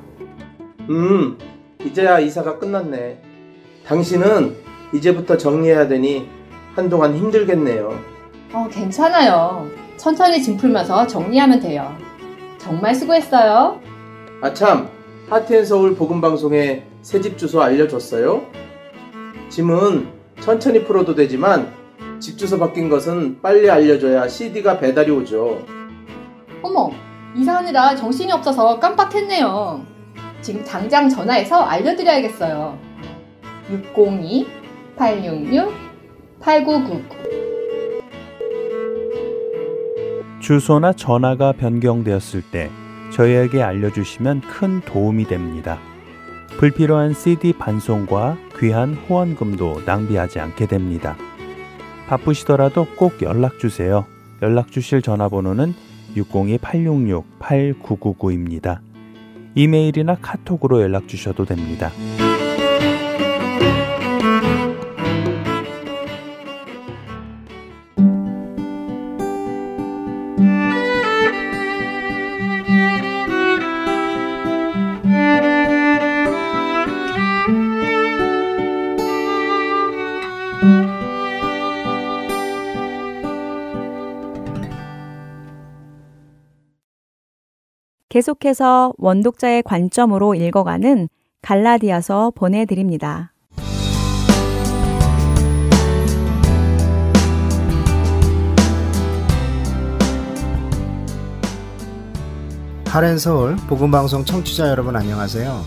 음 이제야 이사가 끝났네. 당신은 이제부터 정리해야 되니 한동안 힘들겠네요. 어, 괜찮아요. 천천히 짐 풀면서 정리하면 돼요. 정말 수고했어요. 아참 하트앤서울 복음방송에 새집 주소 알려줬어요? 짐은 천천히 풀어도 되지만 집 주소 바뀐 것은 빨리 알려줘야 CD가 배달이 오죠. 어머, 이사하느라 정신이 없어서 깜빡했네요. 지금 당장 전화해서 알려드려야겠어요. 602-866-8999 주소나 전화가 변경되었을 때 저희에게 알려주시면 큰 도움이 됩니다. 불필요한 CD 반송과 귀한 후원금도 낭비하지 않게 됩니다. 바쁘시더라도 꼭 연락 주세요. 연락 주실 전화번호는 602-866-8999입니다. 이메일이나 카톡으로 연락 주셔도 됩니다. 계속해서 원독자의 관점으로 읽어가는 갈라디아서 보내드립니다. 하렌서울 복음방송 청취자 여러분 안녕하세요.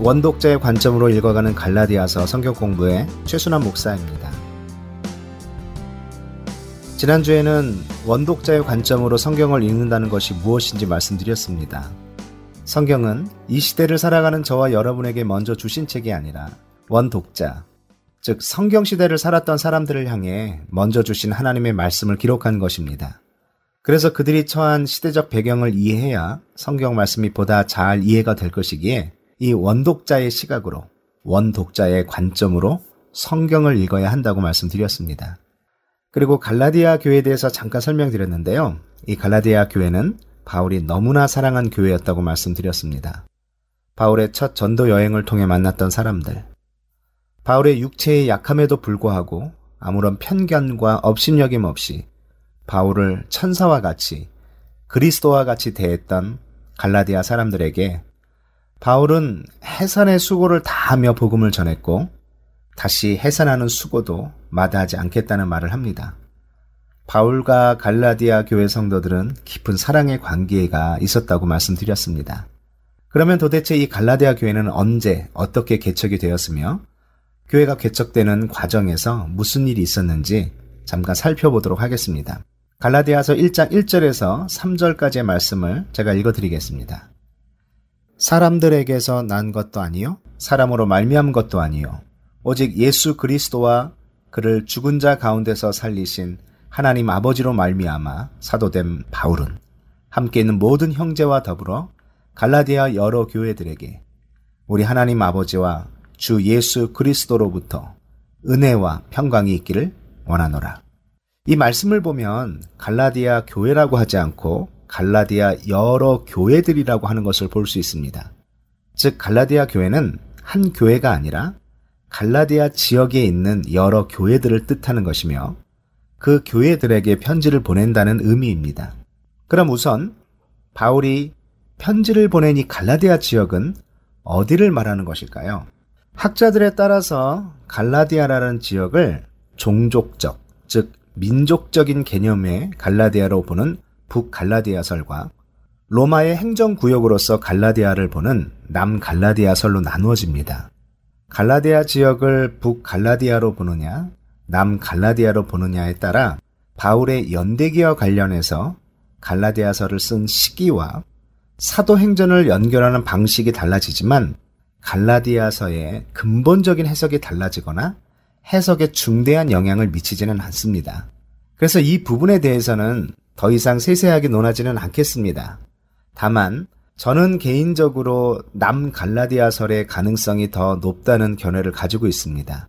원독자의 관점으로 읽어가는 갈라디아서 성경 공부의 최순환 목사입니다. 지난주에는 원독자의 관점으로 성경을 읽는다는 것이 무엇인지 말씀드렸습니다. 성경은 이 시대를 살아가는 저와 여러분에게 먼저 주신 책이 아니라 원독자, 즉 성경 시대를 살았던 사람들을 향해 먼저 주신 하나님의 말씀을 기록한 것입니다. 그래서 그들이 처한 시대적 배경을 이해해야 성경 말씀이 보다 잘 이해가 될 것이기에 이 원독자의 시각으로, 원독자의 관점으로 성경을 읽어야 한다고 말씀드렸습니다. 그리고 갈라디아 교회에 대해서 잠깐 설명드렸는데요. 이 갈라디아 교회는 바울이 너무나 사랑한 교회였다고 말씀드렸습니다. 바울의 첫 전도 여행을 통해 만났던 사람들. 바울의 육체의 약함에도 불구하고 아무런 편견과 업신여김 없이 바울을 천사와 같이 그리스도와 같이 대했던 갈라디아 사람들에게 바울은 해산의 수고를 다하며 복음을 전했고 다시 해산하는 수고도 마다하지 않겠다는 말을 합니다. 바울과 갈라디아 교회 성도들은 깊은 사랑의 관계가 있었다고 말씀드렸습니다. 그러면 도대체 이 갈라디아 교회는 언제 어떻게 개척이 되었으며 교회가 개척되는 과정에서 무슨 일이 있었는지 잠깐 살펴보도록 하겠습니다. 갈라디아서 1장 1절에서 3절까지의 말씀을 제가 읽어드리겠습니다. 사람들에게서 난 것도 아니요 사람으로 말미암은 것도 아니요 오직 예수 그리스도와 그를 죽은 자 가운데서 살리신 하나님 아버지로 말미암아 사도된 바울은 함께 있는 모든 형제와 더불어 갈라디아 여러 교회들에게 우리 하나님 아버지와 주 예수 그리스도로부터 은혜와 평강이 있기를 원하노라. 이 말씀을 보면 갈라디아 교회라고 하지 않고 갈라디아 여러 교회들이라고 하는 것을 볼 수 있습니다. 즉 갈라디아 교회는 한 교회가 아니라 갈라디아 지역에 있는 여러 교회들을 뜻하는 것이며 그 교회들에게 편지를 보낸다는 의미입니다. 그럼 우선 바울이 편지를 보낸 이 갈라디아 지역은 어디를 말하는 것일까요? 학자들에 따라서 갈라디아라는 지역을 종족적, 즉 민족적인 개념의 갈라디아로 보는 북갈라디아설과 로마의 행정구역으로서 갈라디아를 보는 남갈라디아설로 나누어집니다. 갈라디아 지역을 북갈라디아로 보느냐, 남갈라디아로 보느냐에 따라 바울의 연대기와 관련해서 갈라디아서를 쓴 시기와 사도행전을 연결하는 방식이 달라지지만 갈라디아서의 근본적인 해석이 달라지거나 해석에 중대한 영향을 미치지는 않습니다. 그래서 이 부분에 대해서는 더 이상 세세하게 논하지는 않겠습니다. 다만 저는 개인적으로 남 갈라디아설의 가능성이 더 높다는 견해를 가지고 있습니다.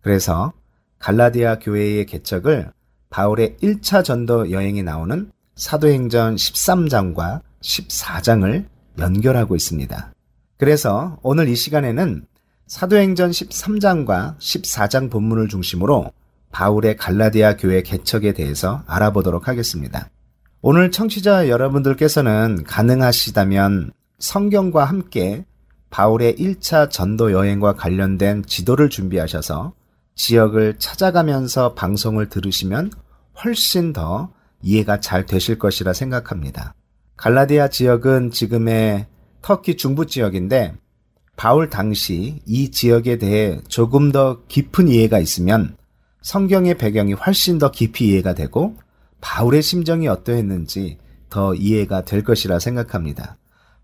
그래서 갈라디아 교회의 개척을 바울의 1차 전도 여행에 나오는 사도행전 13장과 14장을 연결하고 있습니다. 그래서 오늘 이 시간에는 사도행전 13장과 14장 본문을 중심으로 바울의 갈라디아 교회 개척에 대해서 알아보도록 하겠습니다. 오늘 청취자 여러분들께서는 가능하시다면 성경과 함께 바울의 1차 전도 여행과 관련된 지도를 준비하셔서 지역을 찾아가면서 방송을 들으시면 훨씬 더 이해가 잘 되실 것이라 생각합니다. 갈라디아 지역은 지금의 터키 중부 지역인데 바울 당시 이 지역에 대해 조금 더 깊은 이해가 있으면 성경의 배경이 훨씬 더 깊이 이해가 되고 바울의 심정이 어떠했는지 더 이해가 될 것이라 생각합니다.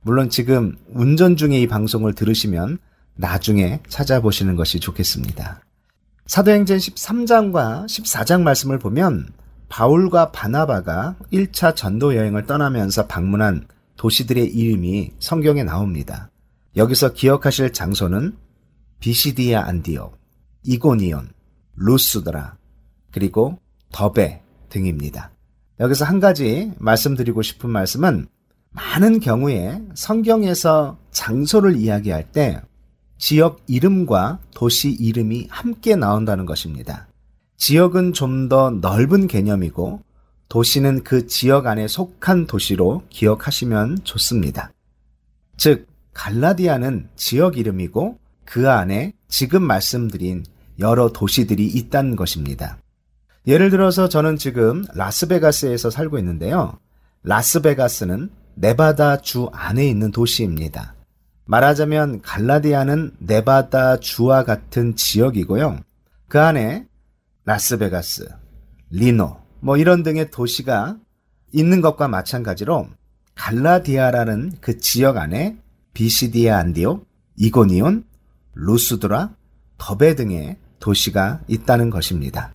물론 지금 운전 중에 이 방송을 들으시면 나중에 찾아보시는 것이 좋겠습니다. 사도행전 13장과 14장 말씀을 보면 바울과 바나바가 1차 전도 여행을 떠나면서 방문한 도시들의 이름이 성경에 나옵니다. 여기서 기억하실 장소는 비시디아 안디오, 이고니온, 루스드라, 그리고 더베 등입니다. 여기서 한 가지 말씀드리고 싶은 말씀은 많은 경우에 성경에서 장소를 이야기할 때 지역 이름과 도시 이름이 함께 나온다는 것입니다. 지역은 좀 더 넓은 개념이고 도시는 그 지역 안에 속한 도시로 기억하시면 좋습니다. 즉, 갈라디아는 지역 이름이고 그 안에 지금 말씀드린 여러 도시들이 있다는 것입니다. 예를 들어서 저는 지금 라스베가스에서 살고 있는데요. 라스베가스는 네바다 주 안에 있는 도시입니다. 말하자면 갈라디아는 네바다 주와 같은 지역이고요. 그 안에 라스베가스, 리노, 뭐 이런 등의 도시가 있는 것과 마찬가지로 갈라디아라는 그 지역 안에 비시디아 안디오, 이고니온, 루스드라, 더베 등의 도시가 있다는 것입니다.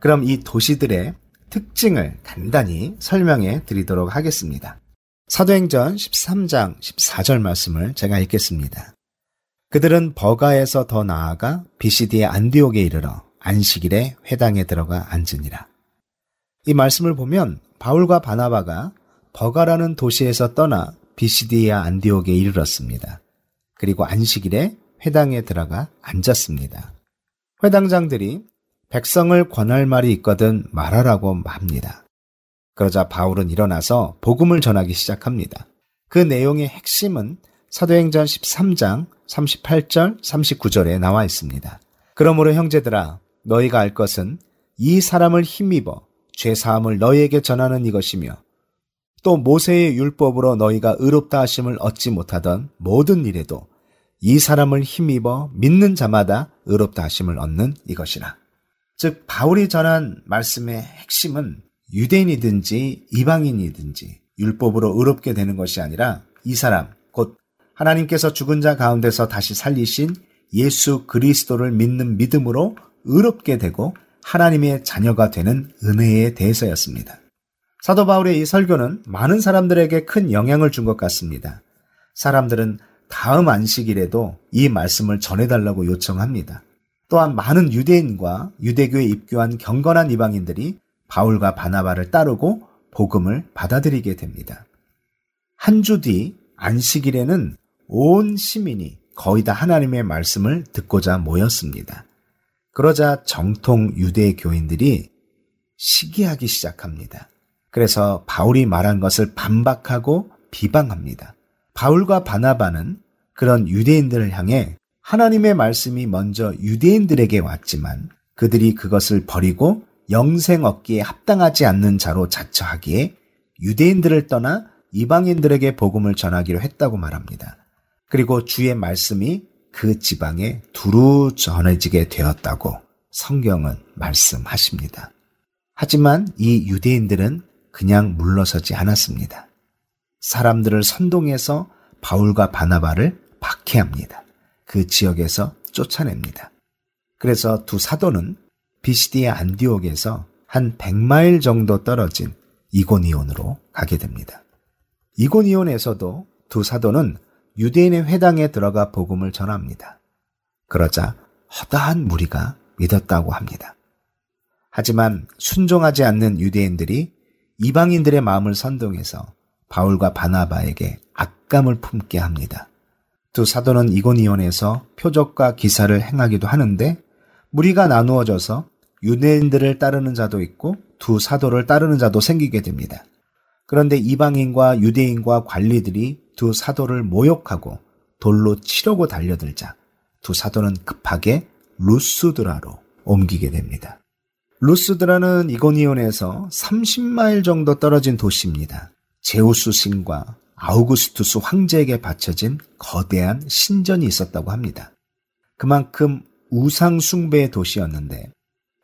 그럼 이 도시들의 특징을 간단히 설명해 드리도록 하겠습니다. 사도행전 13장 14절 말씀을 제가 읽겠습니다. 그들은 버가에서 더 나아가 비시디의 안디옥에 이르러 안식일에 회당에 들어가 앉으니라. 이 말씀을 보면 바울과 바나바가 버가라는 도시에서 떠나 비시디아 안디옥에 이르렀습니다. 그리고 안식일에 회당에 들어가 앉았습니다. 회당장들이 백성을 권할 말이 있거든 말하라고 합니다. 그러자 바울은 일어나서 복음을 전하기 시작합니다. 그 내용의 핵심은 사도행전 13장 38절 39절에 나와 있습니다. 그러므로 형제들아 너희가 알 것은 이 사람을 힘입어 죄 사함을 너희에게 전하는 이것이며 또 모세의 율법으로 너희가 의롭다 하심을 얻지 못하던 모든 일에도 이 사람을 힘입어 믿는 자마다 의롭다 하심을 얻는 이것이라. 즉 바울이 전한 말씀의 핵심은 유대인이든지 이방인이든지 율법으로 의롭게 되는 것이 아니라 이 사람 곧 하나님께서 죽은 자 가운데서 다시 살리신 예수 그리스도를 믿는 믿음으로 의롭게 되고 하나님의 자녀가 되는 은혜에 대해서였습니다. 사도 바울의 이 설교는 많은 사람들에게 큰 영향을 준 것 같습니다. 사람들은 다음 안식일에도 이 말씀을 전해달라고 요청합니다. 또한 많은 유대인과 유대교에 입교한 경건한 이방인들이 바울과 바나바를 따르고 복음을 받아들이게 됩니다. 한 주 뒤 안식일에는 온 시민이 거의 다 하나님의 말씀을 듣고자 모였습니다. 그러자 정통 유대 교인들이 시기하기 시작합니다. 그래서 바울이 말한 것을 반박하고 비방합니다. 바울과 바나바는 그런 유대인들을 향해 하나님의 말씀이 먼저 유대인들에게 왔지만 그들이 그것을 버리고 영생 얻기에 합당하지 않는 자로 자처하기에 유대인들을 떠나 이방인들에게 복음을 전하기로 했다고 말합니다. 그리고 주의 말씀이 그 지방에 두루 전해지게 되었다고 성경은 말씀하십니다. 하지만 이 유대인들은 그냥 물러서지 않았습니다. 사람들을 선동해서 바울과 바나바를 박해합니다. 그 지역에서 쫓아냅니다. 그래서 두 사도는 비시디의 안디옥에서 한 100마일 정도 떨어진 이고니온으로 가게 됩니다. 이고니온에서도 두 사도는 유대인의 회당에 들어가 복음을 전합니다. 그러자 허다한 무리가 믿었다고 합니다. 하지만 순종하지 않는 유대인들이 이방인들의 마음을 선동해서 바울과 바나바에게 악감을 품게 합니다. 두 사도는 이고니온에서 표적과 기사를 행하기도 하는데 무리가 나누어져서 유대인들을 따르는 자도 있고 두 사도를 따르는 자도 생기게 됩니다. 그런데 이방인과 유대인과 관리들이 두 사도를 모욕하고 돌로 치려고 달려들자 두 사도는 급하게 루스드라로 옮기게 됩니다. 루스드라는 이고니온에서 30마일 정도 떨어진 도시입니다. 제우스 신과 아우구스투스 황제에게 바쳐진 거대한 신전이 있었다고 합니다. 그만큼 우상 숭배의 도시였는데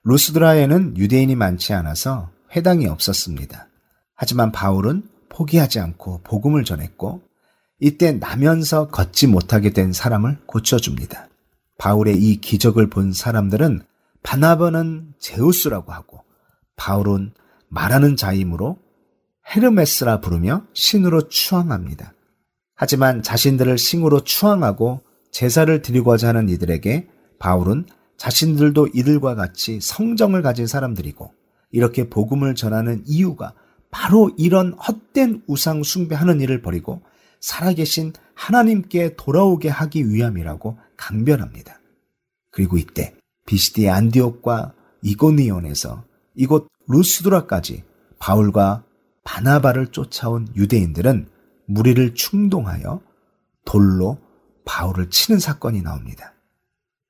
루스드라에는 유대인이 많지 않아서 회당이 없었습니다. 하지만 바울은 포기하지 않고 복음을 전했고 이때 나면서 걷지 못하게 된 사람을 고쳐줍니다. 바울의 이 기적을 본 사람들은 바나바는 제우스라고 하고 바울은 말하는 자이므로 헤르메스라 부르며 신으로 추앙합니다. 하지만 자신들을 신으로 추앙하고 제사를 드리고자 하는 이들에게 바울은 자신들도 이들과 같이 성정을 가진 사람들이고 이렇게 복음을 전하는 이유가 바로 이런 헛된 우상 숭배하는 일을 버리고 살아계신 하나님께 돌아오게 하기 위함이라고 강변합니다. 그리고 이때 비시디의 안디옥과 이고니온에서 이곳 루스드라까지 바울과 바나바를 쫓아온 유대인들은 무리를 충동하여 돌로 바울을 치는 사건이 나옵니다.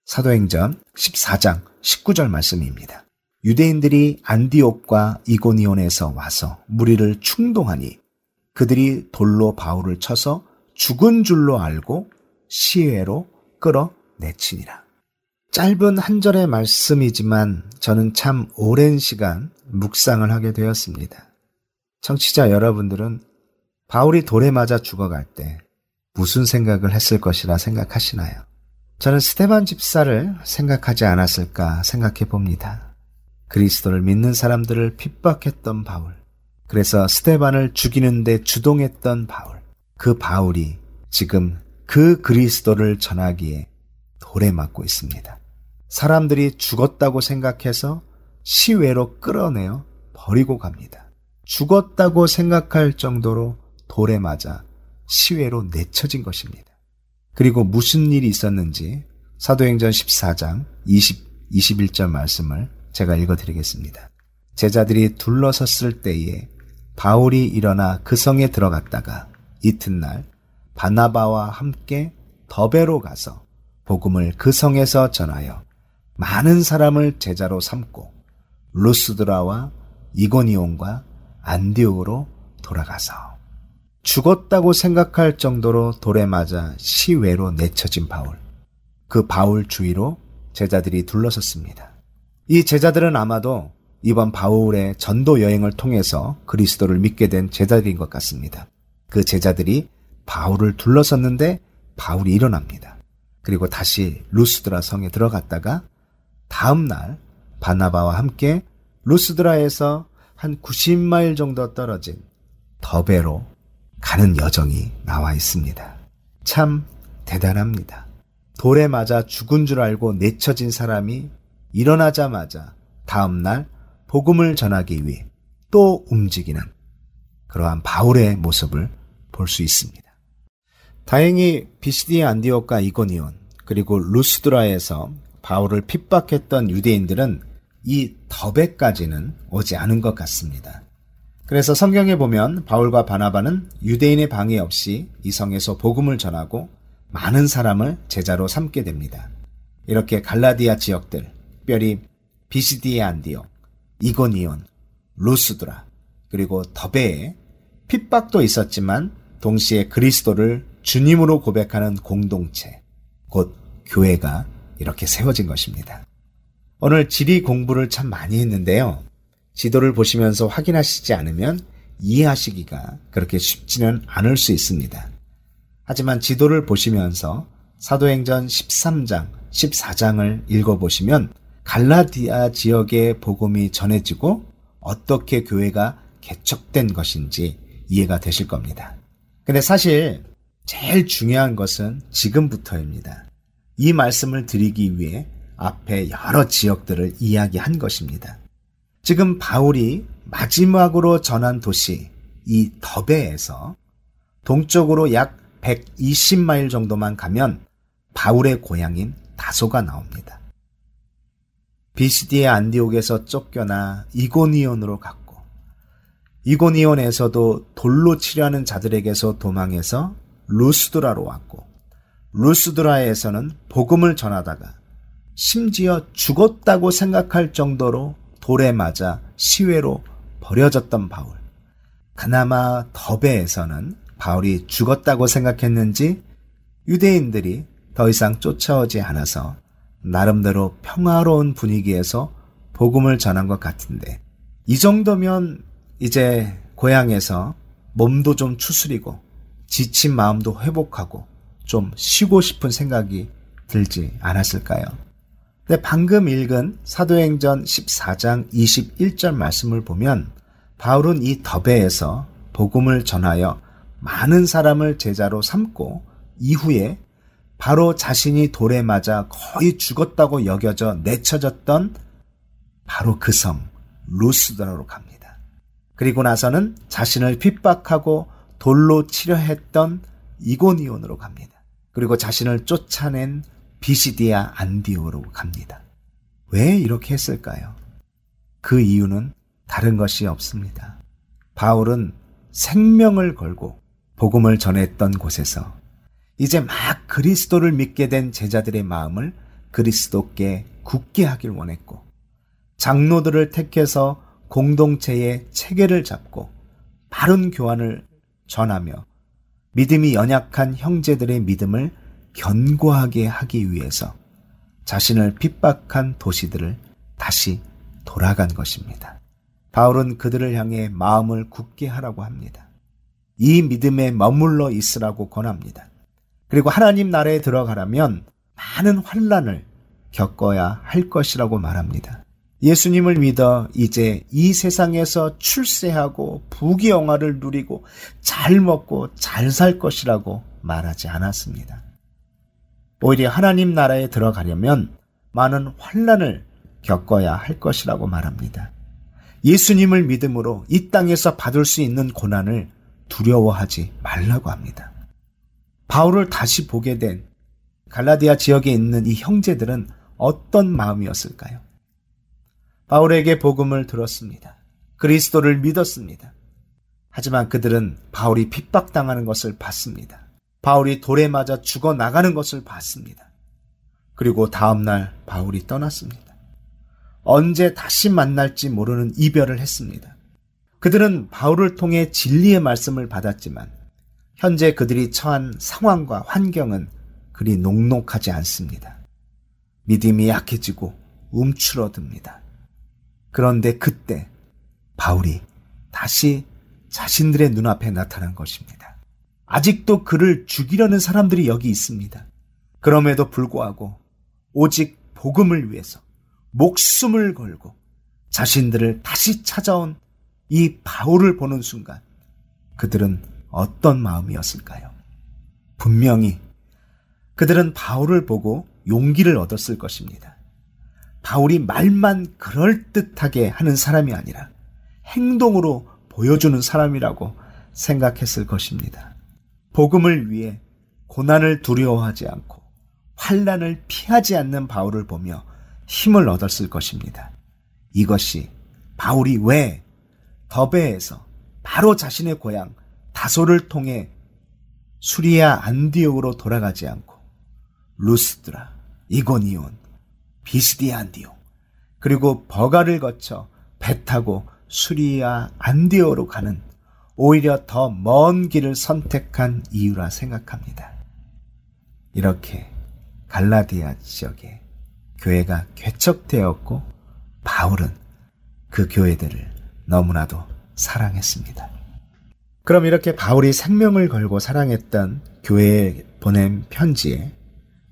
사도행전 14장 19절 말씀입니다. 유대인들이 안디옥과 이고니온에서 와서 무리를 충동하니 그들이 돌로 바울을 쳐서 죽은 줄로 알고 시외로 끌어내치니라. 짧은 한 절의 말씀이지만 저는 참 오랜 시간 묵상을 하게 되었습니다. 청취자 여러분들은 바울이 돌에 맞아 죽어갈 때 무슨 생각을 했을 것이라 생각하시나요? 저는 스테반 집사를 생각하지 않았을까 생각해 봅니다. 그리스도를 믿는 사람들을 핍박했던 바울. 그래서 스테반을 죽이는데 주동했던 바울. 그 바울이 지금 그 그리스도를 전하기에 돌에 맞고 있습니다. 사람들이 죽었다고 생각해서 시외로 끌어내어 버리고 갑니다. 죽었다고 생각할 정도로 돌에 맞아 시외로 내쳐진 것입니다. 그리고 무슨 일이 있었는지 사도행전 14장 20, 21절 말씀을 제가 읽어드리겠습니다. 제자들이 둘러섰을 때에 바울이 일어나 그 성에 들어갔다가 이튿날 바나바와 함께 더베로 가서 복음을 그 성에서 전하여 많은 사람을 제자로 삼고 루스드라와 이고니온과 안디옥으로 돌아가서 죽었다고 생각할 정도로 돌에 맞아 시외로 내쳐진 바울. 그 바울 주위로 제자들이 둘러섰습니다. 이 제자들은 아마도 이번 바울의 전도 여행을 통해서 그리스도를 믿게 된 제자들인 것 같습니다. 그 제자들이 바울을 둘러섰는데 바울이 일어납니다. 그리고 다시 루스드라 성에 들어갔다가 다음 날 바나바와 함께 루스드라에서 한 90마일 정도 떨어진 더베로 가는 여정이 나와 있습니다. 참 대단합니다. 돌에 맞아 죽은 줄 알고 내쳐진 사람이 일어나자마자 다음날 복음을 전하기 위해 또 움직이는 그러한 바울의 모습을 볼 수 있습니다. 다행히 비시디 안디옥과 이고니온 그리고 루스드라에서 바울을 핍박했던 유대인들은 이 더베까지는 오지 않은 것 같습니다. 그래서 성경에 보면 바울과 바나바는 유대인의 방해 없이 이 성에서 복음을 전하고 많은 사람을 제자로 삼게 됩니다. 이렇게 갈라디아 지역들, 특별히 비시디의 안디옥, 이고니온, 루스드라, 그리고 더베에 핍박도 있었지만 동시에 그리스도를 주님으로 고백하는 공동체, 곧 교회가 이렇게 세워진 것입니다. 오늘 지리 공부를 참 많이 했는데요. 지도를 보시면서 확인하시지 않으면 이해하시기가 그렇게 쉽지는 않을 수 있습니다. 하지만 지도를 보시면서 사도행전 13장, 14장을 읽어보시면 갈라디아 지역의 복음이 전해지고 어떻게 교회가 개척된 것인지 이해가 되실 겁니다. 근데 사실 제일 중요한 것은 지금부터입니다. 이 말씀을 드리기 위해 앞에 여러 지역들을 이야기한 것입니다. 지금 바울이 마지막으로 전한 도시 이 더베에서 동쪽으로 약 120마일 정도만 가면 바울의 고향인 다소가 나옵니다. 비시디의 안디옥에서 쫓겨나 이고니온으로 갔고 이고니온에서도 돌로 치려하는 자들에게서 도망해서 루스드라로 왔고 루스드라에서는 복음을 전하다가 심지어 죽었다고 생각할 정도로 돌에 맞아 시외로 버려졌던 바울. 그나마 더베에서는 바울이 죽었다고 생각했는지 유대인들이 더 이상 쫓아오지 않아서 나름대로 평화로운 분위기에서 복음을 전한 것 같은데 이 정도면 이제 고향에서 몸도 좀 추스리고 지친 마음도 회복하고 좀 쉬고 싶은 생각이 들지 않았을까요? 근데 방금 읽은 사도행전 14장 21절 말씀을 보면 바울은 이 더베에서 복음을 전하여 많은 사람을 제자로 삼고 이후에 바로 자신이 돌에 맞아 거의 죽었다고 여겨져 내쳐졌던 바로 그 성 루스드라로 갑니다. 그리고 나서는 자신을 핍박하고 돌로 치려 했던 이고니온으로 갑니다. 그리고 자신을 쫓아낸 비시디아 안디오로 갑니다. 왜 이렇게 했을까요? 그 이유는 다른 것이 없습니다. 바울은 생명을 걸고 복음을 전했던 곳에서 이제 막 그리스도를 믿게 된 제자들의 마음을 그리스도께 굳게 하길 원했고 장로들을 택해서 공동체의 체계를 잡고 바른 교환을 전하며 믿음이 연약한 형제들의 믿음을 견고하게 하기 위해서 자신을 핍박한 도시들을 다시 돌아간 것입니다. 바울은 그들을 향해 마음을 굳게 하라고 합니다. 이 믿음에 머물러 있으라고 권합니다. 그리고 하나님 나라에 들어가려면 많은 환란을 겪어야 할 것이라고 말합니다. 예수님을 믿어 이제 이 세상에서 출세하고 부귀영화를 누리고 잘 먹고 잘 살 것이라고 말하지 않았습니다. 오히려 하나님 나라에 들어가려면 많은 환란을 겪어야 할 것이라고 말합니다. 예수님을 믿음으로 이 땅에서 받을 수 있는 고난을 두려워하지 말라고 합니다. 바울을 다시 보게 된 갈라디아 지역에 있는 이 형제들은 어떤 마음이었을까요? 바울에게 복음을 들었습니다. 그리스도를 믿었습니다. 하지만 그들은 바울이 핍박당하는 것을 봤습니다. 바울이 돌에 맞아 죽어 나가는 것을 봤습니다. 그리고 다음날 바울이 떠났습니다. 언제 다시 만날지 모르는 이별을 했습니다. 그들은 바울을 통해 진리의 말씀을 받았지만 현재 그들이 처한 상황과 환경은 그리 녹록하지 않습니다. 믿음이 약해지고 움츠러듭니다. 그런데 그때 바울이 다시 자신들의 눈앞에 나타난 것입니다. 아직도 그를 죽이려는 사람들이 여기 있습니다. 그럼에도 불구하고 오직 복음을 위해서 목숨을 걸고 자신들을 다시 찾아온 이 바울을 보는 순간 그들은 어떤 마음이었을까요? 분명히 그들은 바울을 보고 용기를 얻었을 것입니다. 바울이 말만 그럴듯하게 하는 사람이 아니라 행동으로 보여주는 사람이라고 생각했을 것입니다. 복음을 위해 고난을 두려워하지 않고 환란을 피하지 않는 바울을 보며 힘을 얻었을 것입니다. 이것이 바울이 왜 더베에서 바로 자신의 고향 다소를 통해 수리아 안디옥으로 돌아가지 않고 루스드라, 이고니온, 비스디아 안디옥 그리고 버가를 거쳐 배 타고 수리아 안디옥으로 가는 오히려 더 먼 길을 선택한 이유라 생각합니다. 이렇게 갈라디아 지역에 교회가 개척되었고 바울은 그 교회들을 너무나도 사랑했습니다. 그럼 이렇게 바울이 생명을 걸고 사랑했던 교회에 보낸 편지에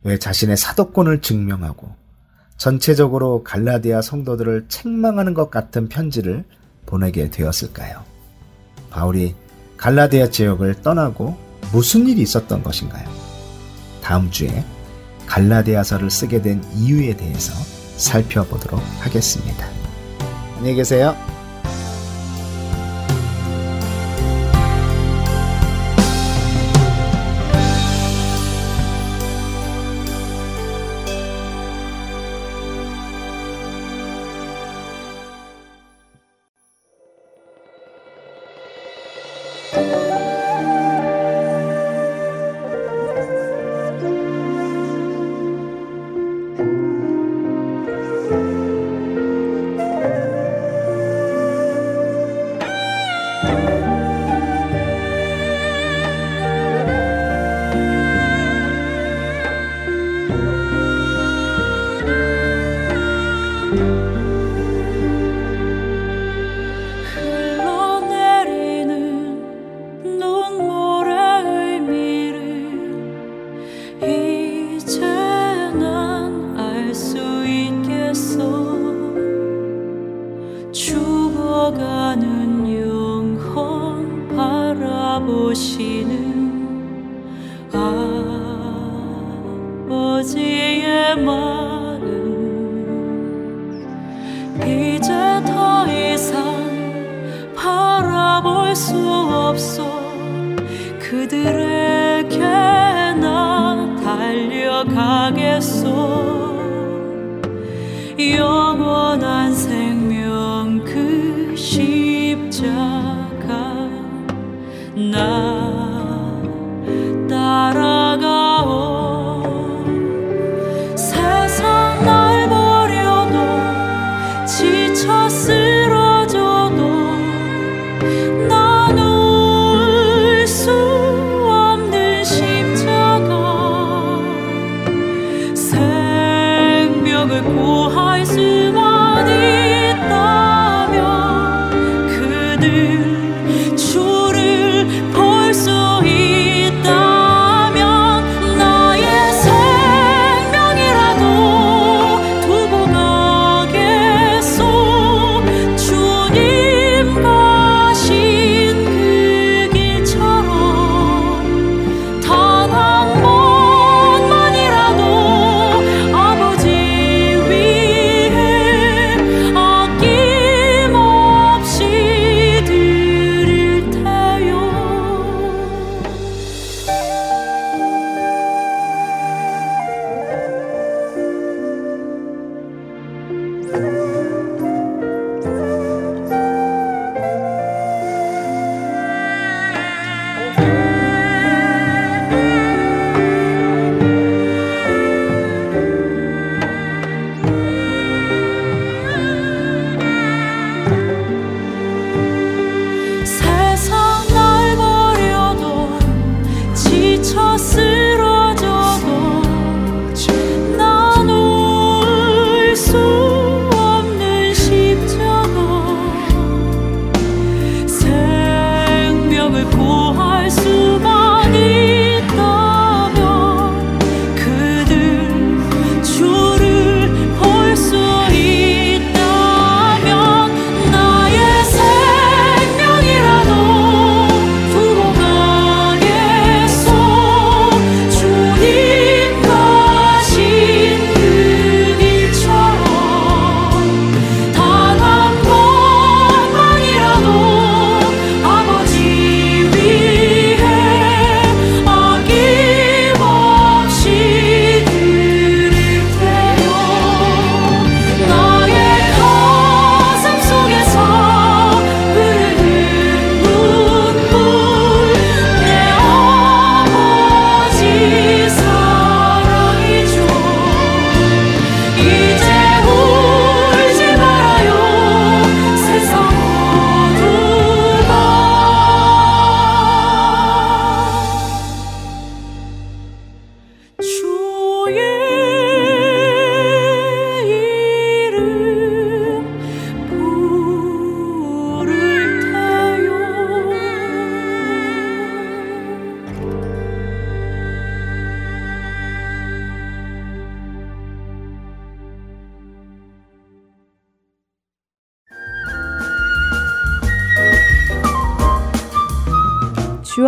왜 자신의 사도권을 증명하고 전체적으로 갈라디아 성도들을 책망하는 것 같은 편지를 보내게 되었을까요? 바울이 갈라디아 지역을 떠나고 무슨 일이 있었던 것인가요? 다음 주에 갈라디아서를 쓰게 된 이유에 대해서 살펴보도록 하겠습니다. 안녕히 계세요.